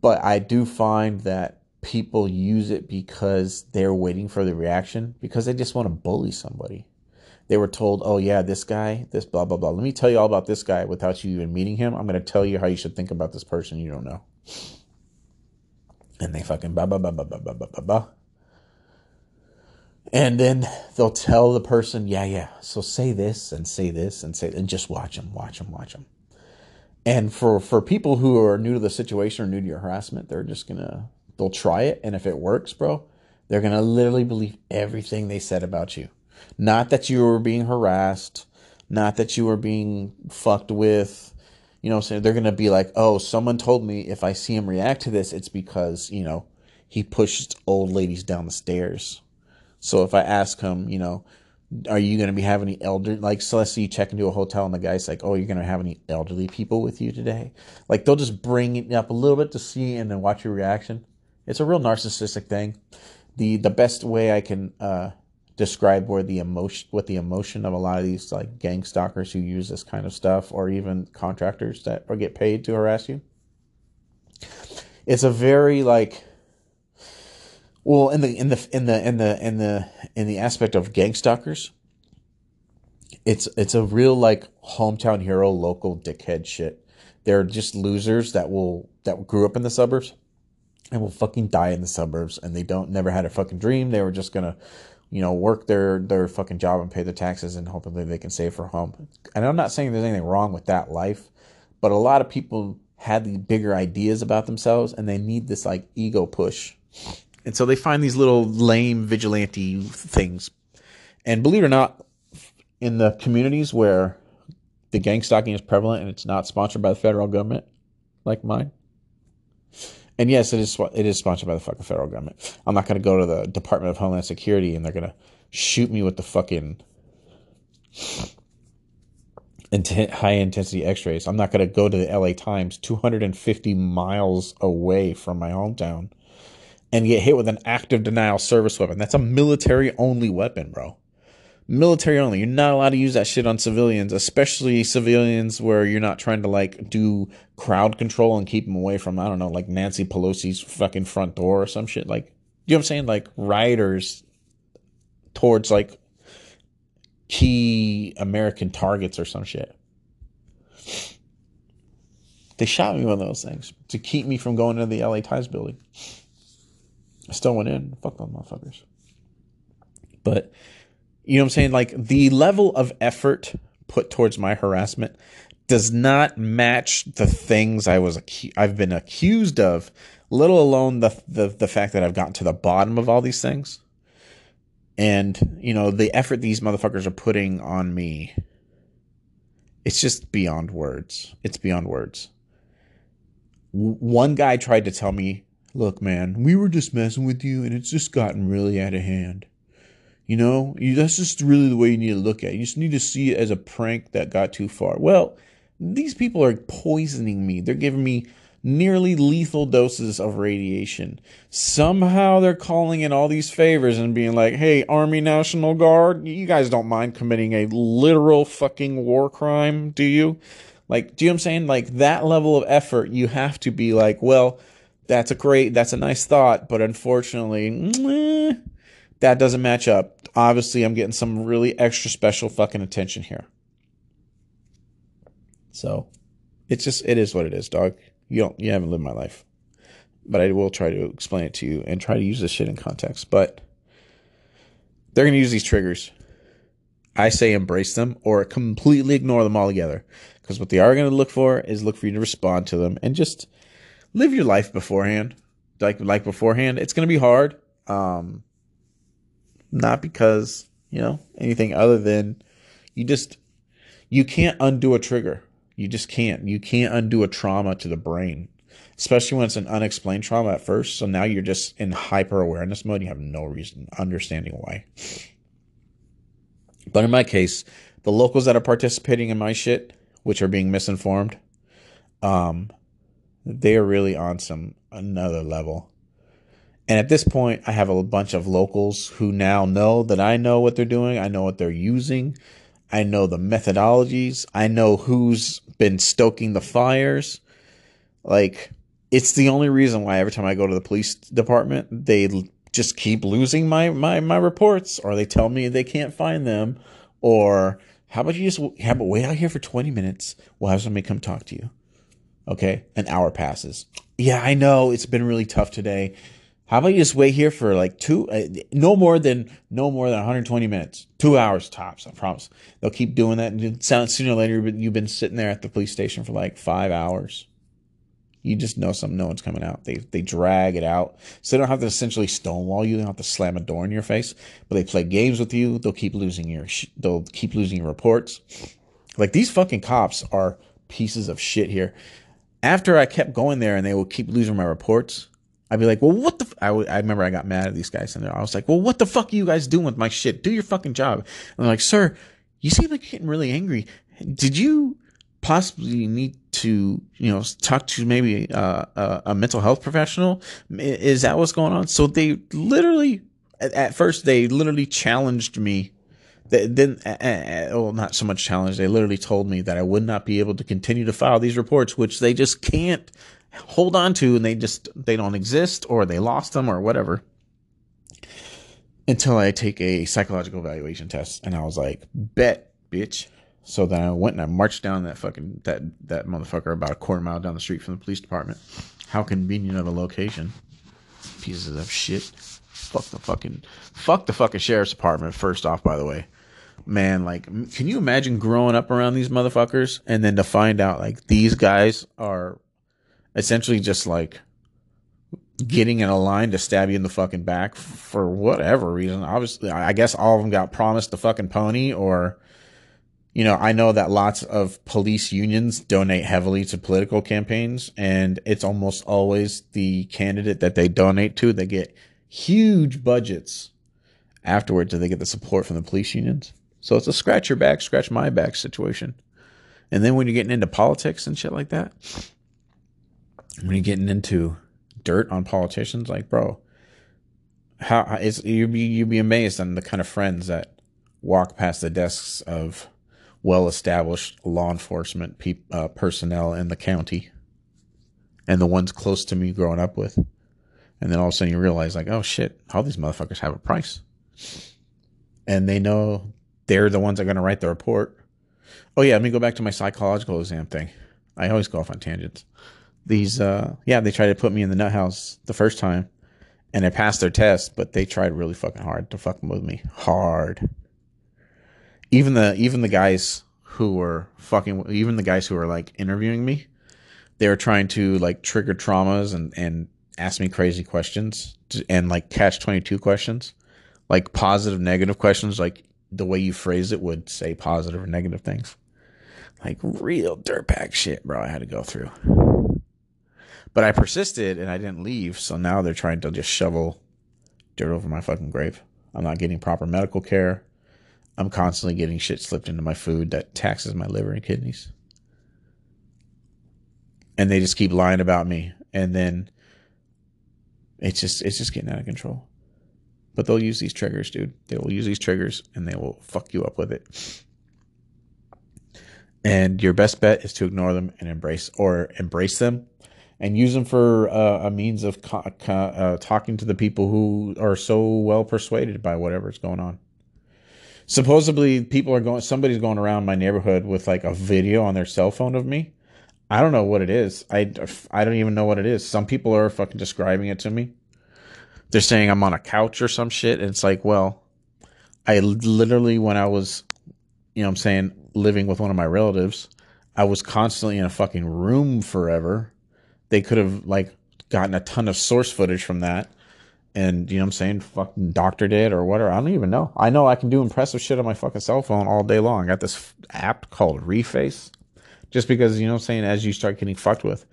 But I do find that people use it because they're waiting for the reaction, because they just want to bully somebody they were told, oh, yeah, this guy, this blah, blah, blah. Let me tell you all about this guy without you even meeting him. I'm going to tell you how you should think about this person you don't know. And they fucking blah, blah, blah, blah, blah, blah, blah, blah, blah. And then they'll tell the person, yeah, yeah, so say this and say this and say, and just watch them, watch them, watch them. And for, for people who are new to the situation or new to your harassment, they're just going to, they'll try it. And if it works, bro, they're going to literally believe everything they said about you. Not that you were being harassed, not that you were being fucked with. You know, so they're gonna be like, oh, someone told me if I see him react to this, it's because you know he pushed old ladies down the stairs. So if I ask him, you know, are you going to be having any elder like so let's say you check into a hotel and the guy's like oh you're going to have any elderly people with you today like they'll just bring it up a little bit to see and then watch your reaction it's a real narcissistic thing the the best way i can uh describe where the emotion what the emotion of a lot of these like gang stalkers who use this kind of stuff or even contractors that or get paid to harass you? It's a very like well in the in the in the in the in the in the aspect of gang stalkers it's it's a real like hometown hero local dickhead shit. They're just losers that will that grew up in the suburbs and will fucking die in the suburbs and they don't never had a fucking dream. They were just gonna you know, work their their fucking job and pay the taxes and hopefully they can save for home. And I'm not saying there's anything wrong with that life, but a lot of people had the bigger ideas about themselves and they need this like ego push. And so they find these little lame vigilante things. And believe it or not, in the communities where the gang stalking is prevalent and it's not sponsored by the federal government, like mine, and yes, it is it is sponsored by the fucking federal government. I'm not going to go to the Department of Homeland Security and they're going to shoot me with the fucking high intensity X-rays. I'm not going to go to the LA Times, 250 miles away from my hometown, and get hit with an active denial service weapon. That's a military only weapon, bro military only. You're not allowed to use that shit on civilians, especially civilians where you're not trying to like do crowd control and keep them away from I don't know, like Nancy Pelosi's fucking front door or some shit. Like, you know what I'm saying? Like rioters towards like key American targets or some shit. They shot me one of those things to keep me from going into the LA Times building. I still went in. Fuck those motherfuckers. But you know what I'm saying? Like the level of effort put towards my harassment does not match the things I was I've been accused of, let alone the, the the fact that I've gotten to the bottom of all these things. And, you know, the effort these motherfuckers are putting on me. It's just beyond words. It's beyond words. One guy tried to tell me, "Look, man, we were just messing with you and it's just gotten really out of hand." You know, you, that's just really the way you need to look at it. You just need to see it as a prank that got too far. Well, these people are poisoning me. They're giving me nearly lethal doses of radiation. Somehow they're calling in all these favors and being like, hey, Army National Guard, you guys don't mind committing a literal fucking war crime, do you? Like, do you know what I'm saying? Like that level of effort, you have to be like, well, that's a great, that's a nice thought, but unfortunately, eh, that doesn't match up. Obviously, I'm getting some really extra special fucking attention here. So, it's just, it is what it is, dog. You don't, you haven't lived my life, but I will try to explain it to you and try to use this shit in context. But they're gonna use these triggers. I say embrace them or completely ignore them altogether. Because what they are going to look for is look for you to respond to them and just live your life beforehand. Like like beforehand, it's going to be hard. Um, not because you know anything other than you just you can't undo a trigger. You just can't. You can't undo a trauma to the brain, especially when it's an unexplained trauma at first. So now you're just in hyper awareness mode. You have no reason understanding why. But in my case, the locals that are participating in my shit, which are being misinformed, um, they are really on some another level. And at this point, I have a bunch of locals who now know that I know what they're doing. I know what they're using. I know the methodologies. I know who's been stoking the fires. Like, it's the only reason why every time I go to the police department, they just keep losing my, my, my reports or they tell me they can't find them or how about you just have a wait out here for 20 minutes? We'll have somebody come talk to you. Okay. An hour passes. Yeah, I know it's been really tough today. How about you just wait here for like two, uh, no more than, no more than 120 minutes, two hours tops. I promise. They'll keep doing that. And sooner or later, you've been sitting there at the police station for like five hours you just know something no one's coming out. They they drag it out. So they don't have to essentially stonewall you. They don't have to slam a door in your face. But they play games with you. They'll keep losing your they'll keep losing your reports. Like these fucking cops are pieces of shit here. After I kept going there and they will keep losing my reports, I'd be like, well, what the? F-? I, w- I remember I got mad at these guys and they I was like, well, what the fuck are you guys doing with my shit? Do your fucking job. And they're like, sir, you seem like you're getting really angry. Did you possibly need to you know talk to maybe uh, a, a, mental health professional is that what's going on so they literally at, at first they literally challenged me they didn't uh, well not so much challenge they literally told me that i would not be able to continue to file these reports which they just can't hold on to and they just they don't exist or they lost them or whatever until i take a psychological evaluation test and i was like bet bitch so then I went and I marched down that fucking that that motherfucker about a quarter mile down the street from the police department. How convenient of a location. Pieces of shit. Fuck the fucking fuck the fucking sheriff's department. First off, by the way, man, like, can you imagine growing up around these motherfuckers and then to find out like these guys are essentially just like getting in a line to stab you in the fucking back for whatever reason. Obviously, I guess all of them got promised the fucking pony or you know, I know that lots of police unions donate heavily to political campaigns, and it's almost always the candidate that they donate to. They get huge budgets afterwards, Do they get the support from the police unions. So it's a scratch your back, scratch my back situation. And then when you're getting into politics and shit like that, when you're getting into dirt on politicians, like bro, how is you'd be you'd be amazed on the kind of friends that walk past the desks of well established law enforcement pe- uh, personnel in the county and the ones close to me growing up with. And then all of a sudden you realize, like, oh shit, all these motherfuckers have a price. And they know they're the ones that are going to write the report. Oh, yeah, let me go back to my psychological exam thing. I always go off on tangents. These, uh, yeah, they tried to put me in the nut house the first time and I passed their test, but they tried really fucking hard to fuck with me. Hard. Even the even the guys who were fucking even the guys who were like interviewing me they were trying to like trigger traumas and and ask me crazy questions and like catch 22 questions. Like positive negative questions like the way you phrase it would say positive or negative things. Like real dirtbag shit bro i had to go through but i persisted and i didn't leave so now they're trying to just shovel dirt over my fucking grave i'm not getting proper medical care I'm constantly getting shit slipped into my food that taxes my liver and kidneys. And they just keep lying about me. And then it's just it's just getting out of control. But they'll use these triggers, dude. They will use these triggers and they will fuck you up with it. And your best bet is to ignore them and embrace or embrace them and use them for uh, a means of co- co- uh, talking to the people who are so well persuaded by whatever's going on. Supposedly, people are going, somebody's going around my neighborhood with like a video on their cell phone of me. I don't know what it is. I, I don't even know what it is. Some people are fucking describing it to me. They're saying I'm on a couch or some shit. And it's like, well, I literally, when I was, you know I'm saying, living with one of my relatives, I was constantly in a fucking room forever they could have like gotten a ton of source footage from that and you know what I'm saying, fucking doctored it or whatever. I don't even know. I know I can do impressive shit on my fucking cell phone all day long. I got this app called Reface. Just because, you know what I'm saying, as you start getting fucked with,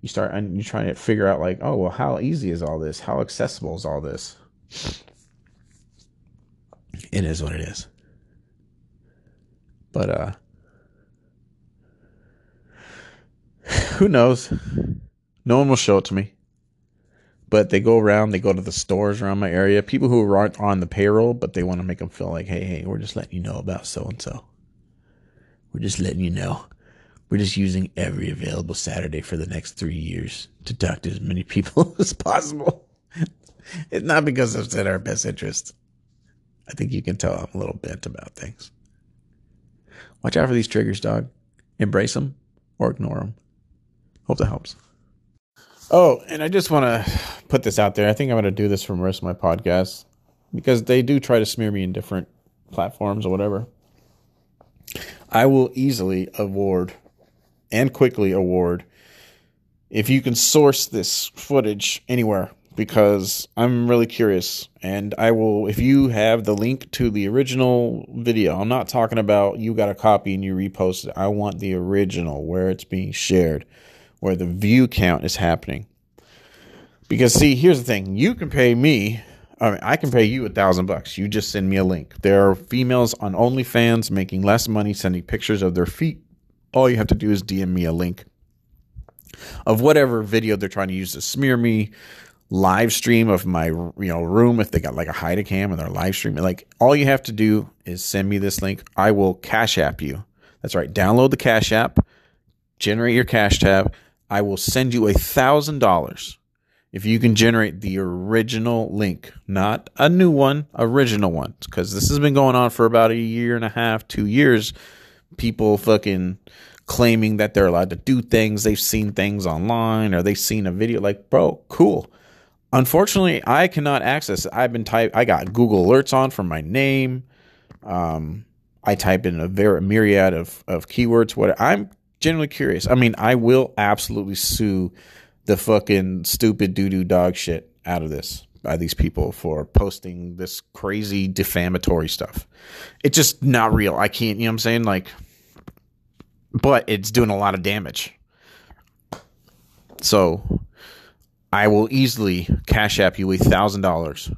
you start and you're trying to figure out like, oh well how easy is all this? How accessible is all this? It is what it is. But uh who knows? No one will show it to me. But they go around, they go to the stores around my area. People who aren't on the payroll, but they want to make them feel like, hey, hey, we're just letting you know about so and so. We're just letting you know. We're just using every available Saturday for the next three years to talk to as many people as possible. it's not because it's in our best interest. I think you can tell I'm a little bent about things. Watch out for these triggers, dog. Embrace them or ignore them. Hope that helps. Oh, and I just want to put this out there. I think I'm going to do this the rest of my podcasts because they do try to smear me in different platforms or whatever. I will easily award and quickly award if you can source this footage anywhere because I'm really curious and I will if you have the link to the original video. I'm not talking about you got a copy and you repost it. I want the original where it's being shared where the view count is happening. Because see, here's the thing: you can pay me. I mean, I can pay you a thousand bucks. You just send me a link. There are females on OnlyFans making less money sending pictures of their feet. All you have to do is DM me a link of whatever video they're trying to use to smear me. Live stream of my you know room if they got like a hide cam and they're live streaming. Like all you have to do is send me this link. I will cash app you. That's right. Download the cash app, generate your cashtag, I will send you a thousand dollars if you can generate the original link, not a new one, original one. Because this has been going on for about a year and a half, two years. People fucking claiming that they're allowed to do things. They've seen things online or they've seen a video. Like, bro, cool. Unfortunately, I cannot access it. I've been type. I got Google Alerts on for my name. Um, I type in a very myriad of of keywords. What I'm genuinely curious. I mean, I will absolutely sue the fucking stupid doo doo dog shit out of this by these people for posting this crazy defamatory stuff. It's just not real. I can't, you know what I'm saying? Like, but it's doing a lot of damage. So I will easily cash app you a thousand dollars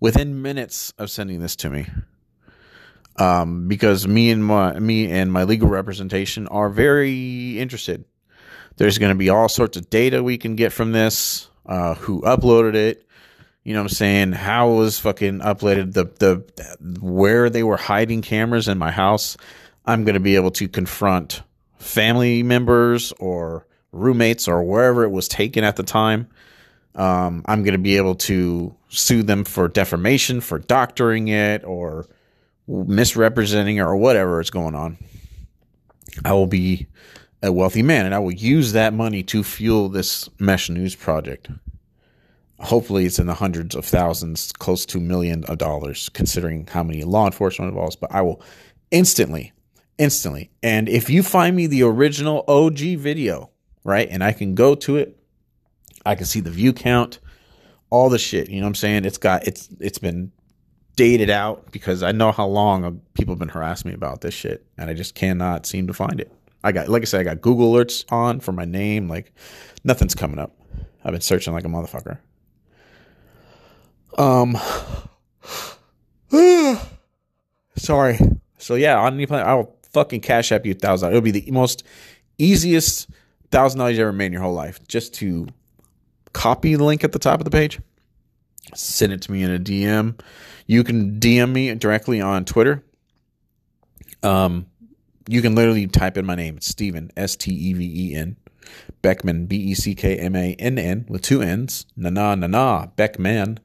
within minutes of sending this to me um, because me and my me and my legal representation are very interested. There's going to be all sorts of data we can get from this. Uh, who uploaded it? You know what I'm saying? How was fucking uploaded? The the where they were hiding cameras in my house. I'm going to be able to confront family members or roommates or wherever it was taken at the time. Um, I'm going to be able to sue them for defamation for doctoring it or misrepresenting or whatever is going on, I will be a wealthy man and I will use that money to fuel this mesh news project. Hopefully, it's in the hundreds of thousands, close to million of dollars, considering how many law enforcement involves. But I will instantly, instantly. And if you find me the original OG video, right, and I can go to it, I can see the view count, all the shit. You know what I'm saying? It's got it's it's been dated out because I know how long people have been harassing me about this shit, and I just cannot seem to find it. I got, like I said, I got Google alerts on for my name. Like nothing's coming up. I've been searching like a motherfucker. Um, sorry. So yeah, on any plan, I'll fucking cash app you thousand. It'll be the most easiest thousand dollars you ever made in your whole life. Just to copy the link at the top of the page, send it to me in a DM you can DM me directly on Twitter. Um, you can literally type in my name. It's Steven, S T E V E N. Beckmann, B E C K M A N N, with two N's. Na na na na, Beckman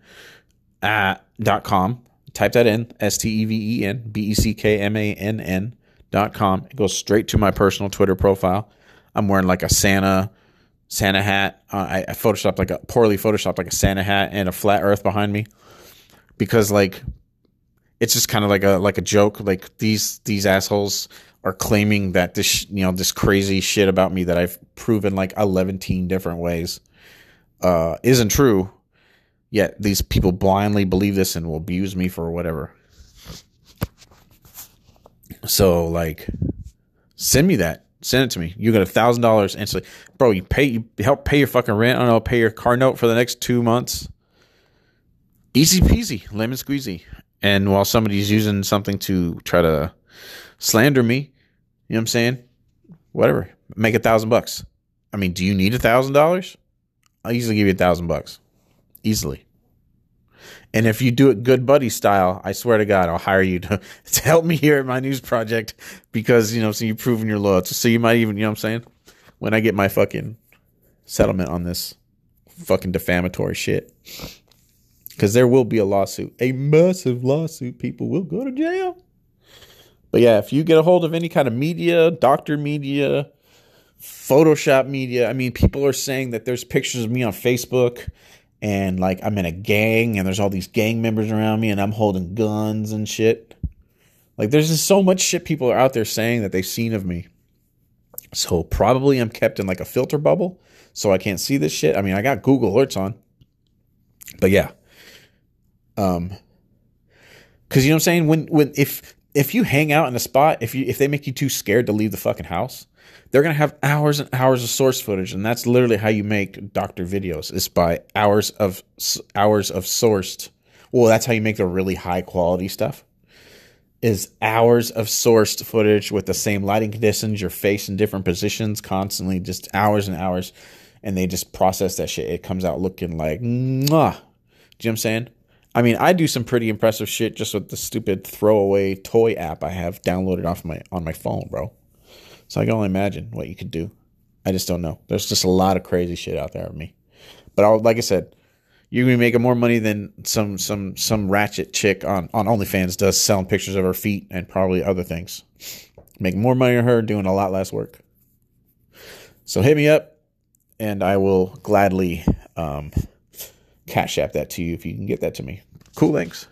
at dot com. Type that in, S T E V E N, B E C K M A N N dot com. It goes straight to my personal Twitter profile. I'm wearing like a Santa Santa hat. Uh, I, I photoshopped like a poorly photoshopped like a Santa hat and a flat Earth behind me because like it's just kind of like a like a joke. Like these these assholes are claiming that this you know this crazy shit about me that I've proven like 11 different ways uh, isn't true. Yet these people blindly believe this and will abuse me for whatever. So like, send me that. Send it to me. You get a thousand dollars instantly, bro. You pay. You help pay your fucking rent. I don't know. Pay your car note for the next two months. Easy peasy, lemon squeezy. And while somebody's using something to try to slander me, you know what I'm saying? Whatever. Make a thousand bucks. I mean, do you need a thousand dollars? I'll easily give you a thousand bucks. Easily. And if you do it good buddy style, I swear to God, I'll hire you to, to help me here at my news project because, you know, so you've proven your loyalty. So you might even, you know what I'm saying? When I get my fucking settlement on this fucking defamatory shit. Because there will be a lawsuit, a massive lawsuit. People will go to jail. But yeah, if you get a hold of any kind of media, doctor media, Photoshop media, I mean, people are saying that there's pictures of me on Facebook and like I'm in a gang and there's all these gang members around me and I'm holding guns and shit. Like there's just so much shit people are out there saying that they've seen of me. So probably I'm kept in like a filter bubble so I can't see this shit. I mean, I got Google alerts on. But yeah. Um cuz you know what I'm saying when when if if you hang out in a spot, if you if they make you too scared to leave the fucking house, they're going to have hours and hours of source footage and that's literally how you make doctor videos is by hours of hours of sourced. Well that's how you make the really high quality stuff is hours of sourced footage with the same lighting conditions your face in different positions constantly just hours and hours and they just process that shit. It comes out looking like mwah. do you know what i'm saying? I mean i do some pretty impressive shit just with the stupid throwaway toy app i have downloaded off my on my phone bro so I can only imagine what you could do. I just don't know. There's just a lot of crazy shit out there of me. But I'll, like I said, you're gonna be making more money than some some some ratchet chick on on OnlyFans does selling pictures of her feet and probably other things. Make more money than her doing a lot less work. So hit me up, and I will gladly um, cash app that to you if you can get that to me. Cool, thanks.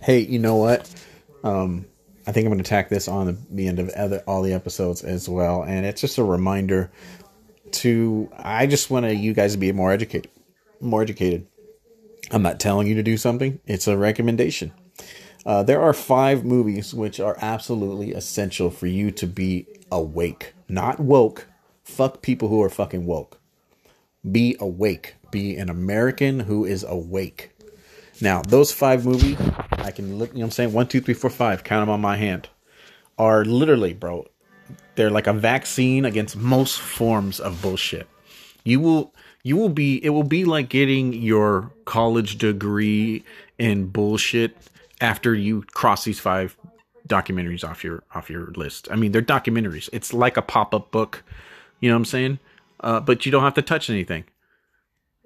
Hey, you know what? Um, I think I'm going to tack this on the, end of other, all the episodes as well. And it's just a reminder to, I just want to, you guys to be more educated, more educated. I'm not telling you to do something. It's a recommendation. Uh, there are five movies which are absolutely essential for you to be awake, not woke. Fuck people who are fucking woke. Be awake. Be an American who is awake. Now, those five movies, I can look, you know what I'm saying? One, two, three, four, five, count them on my hand, are literally, bro, they're like a vaccine against most forms of bullshit. You will, you will be, it will be like getting your college degree in bullshit after you cross these five documentaries off your, off your list. I mean, they're documentaries. It's like a pop up book, you know what I'm saying? Uh, but you don't have to touch anything.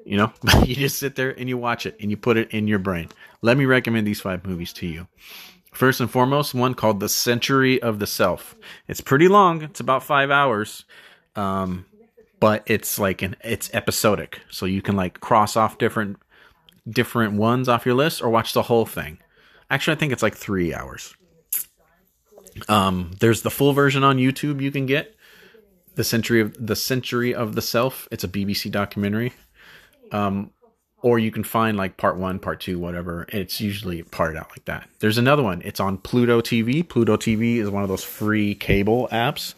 You know, you just sit there and you watch it and you put it in your brain. Let me recommend these five movies to you. First and foremost, one called The Century of the Self. It's pretty long. It's about five hours. Um, but it's like an it's episodic. So you can like cross off different different ones off your list or watch the whole thing. Actually, I think it's like three hours. Um, there's the full version on YouTube you can get. The Century of the Century of the Self. It's a BBC documentary. Um, or you can find like part one, part two, whatever. It's usually parted out like that. There's another one. It's on Pluto TV. Pluto TV is one of those free cable apps,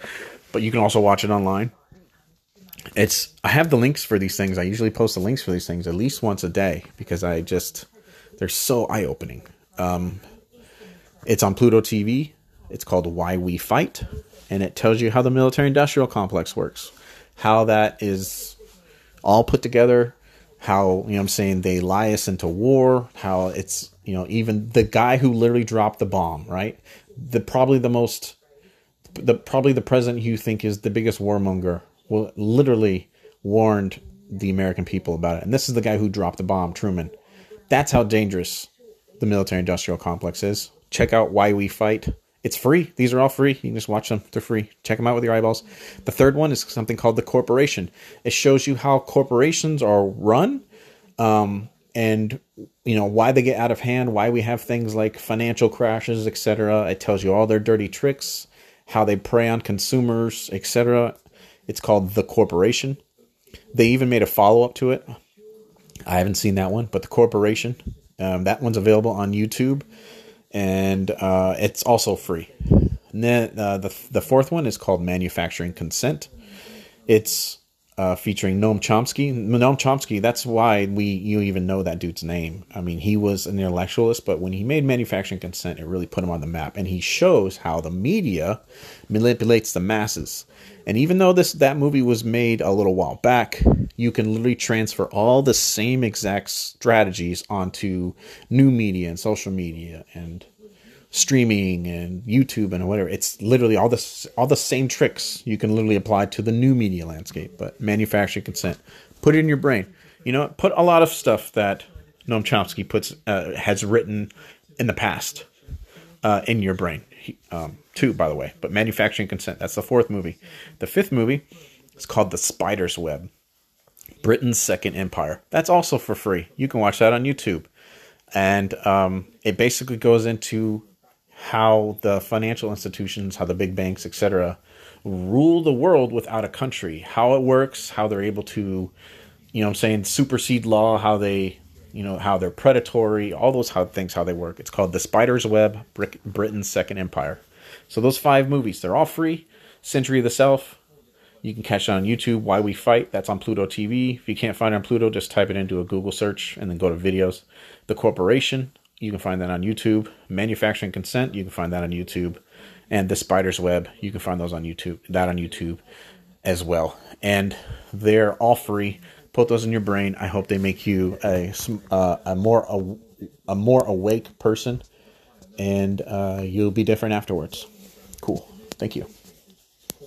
but you can also watch it online. It's I have the links for these things. I usually post the links for these things at least once a day because I just they're so eye opening. Um, it's on Pluto TV. It's called Why We Fight, and it tells you how the military industrial complex works, how that is all put together how you know I'm saying they lie us into war, how it's you know even the guy who literally dropped the bomb, right? the probably the most the probably the president you think is the biggest warmonger will literally warned the American people about it. And this is the guy who dropped the bomb, Truman. That's how dangerous the military industrial complex is. Check out Why We Fight. It's free. These are all free. You can just watch them. They're free. Check them out with your eyeballs. The third one is something called the corporation. It shows you how corporations are run, um, and you know why they get out of hand, why we have things like financial crashes, etc. It tells you all their dirty tricks, how they prey on consumers, etc. It's called The Corporation. They even made a follow up to it. I haven't seen that one, but The Corporation. Um, that one's available on YouTube, and uh, it's also free. And then uh, the the fourth one is called Manufacturing Consent. It's uh, featuring Noam Chomsky. Noam Chomsky. That's why we you even know that dude's name. I mean, he was an intellectualist, but when he made Manufacturing Consent, it really put him on the map, and he shows how the media manipulates the masses. And even though this that movie was made a little while back, you can literally transfer all the same exact strategies onto new media and social media and streaming and YouTube and whatever. It's literally all this all the same tricks you can literally apply to the new media landscape, but manufacturing consent. Put it in your brain. You know, put a lot of stuff that Noam Chomsky puts uh, has written in the past uh, in your brain. Um, two, by the way, but manufacturing consent. That's the fourth movie. The fifth movie is called The Spider's Web. Britain's Second Empire. That's also for free. You can watch that on YouTube. And um, it basically goes into how the financial institutions, how the big banks, etc., rule the world without a country, how it works, how they're able to, you know I'm saying, supersede law, how they, you know, how they're predatory, all those how things, how they work. It's called The Spider's Web, Britain's Second Empire. So those five movies, they're all free. Century of the Self, you can catch it on YouTube. Why We Fight, that's on Pluto TV. If you can't find it on Pluto, just type it into a Google search and then go to videos. The Corporation, you can find that on YouTube. Manufacturing Consent, you can find that on YouTube. And The Spider's Web, you can find those on YouTube, that on YouTube as well. And they're all free. Put those in your brain. I hope they make you a, uh, a more a, a more awake person, and uh, you'll be different afterwards. Cool. Thank you.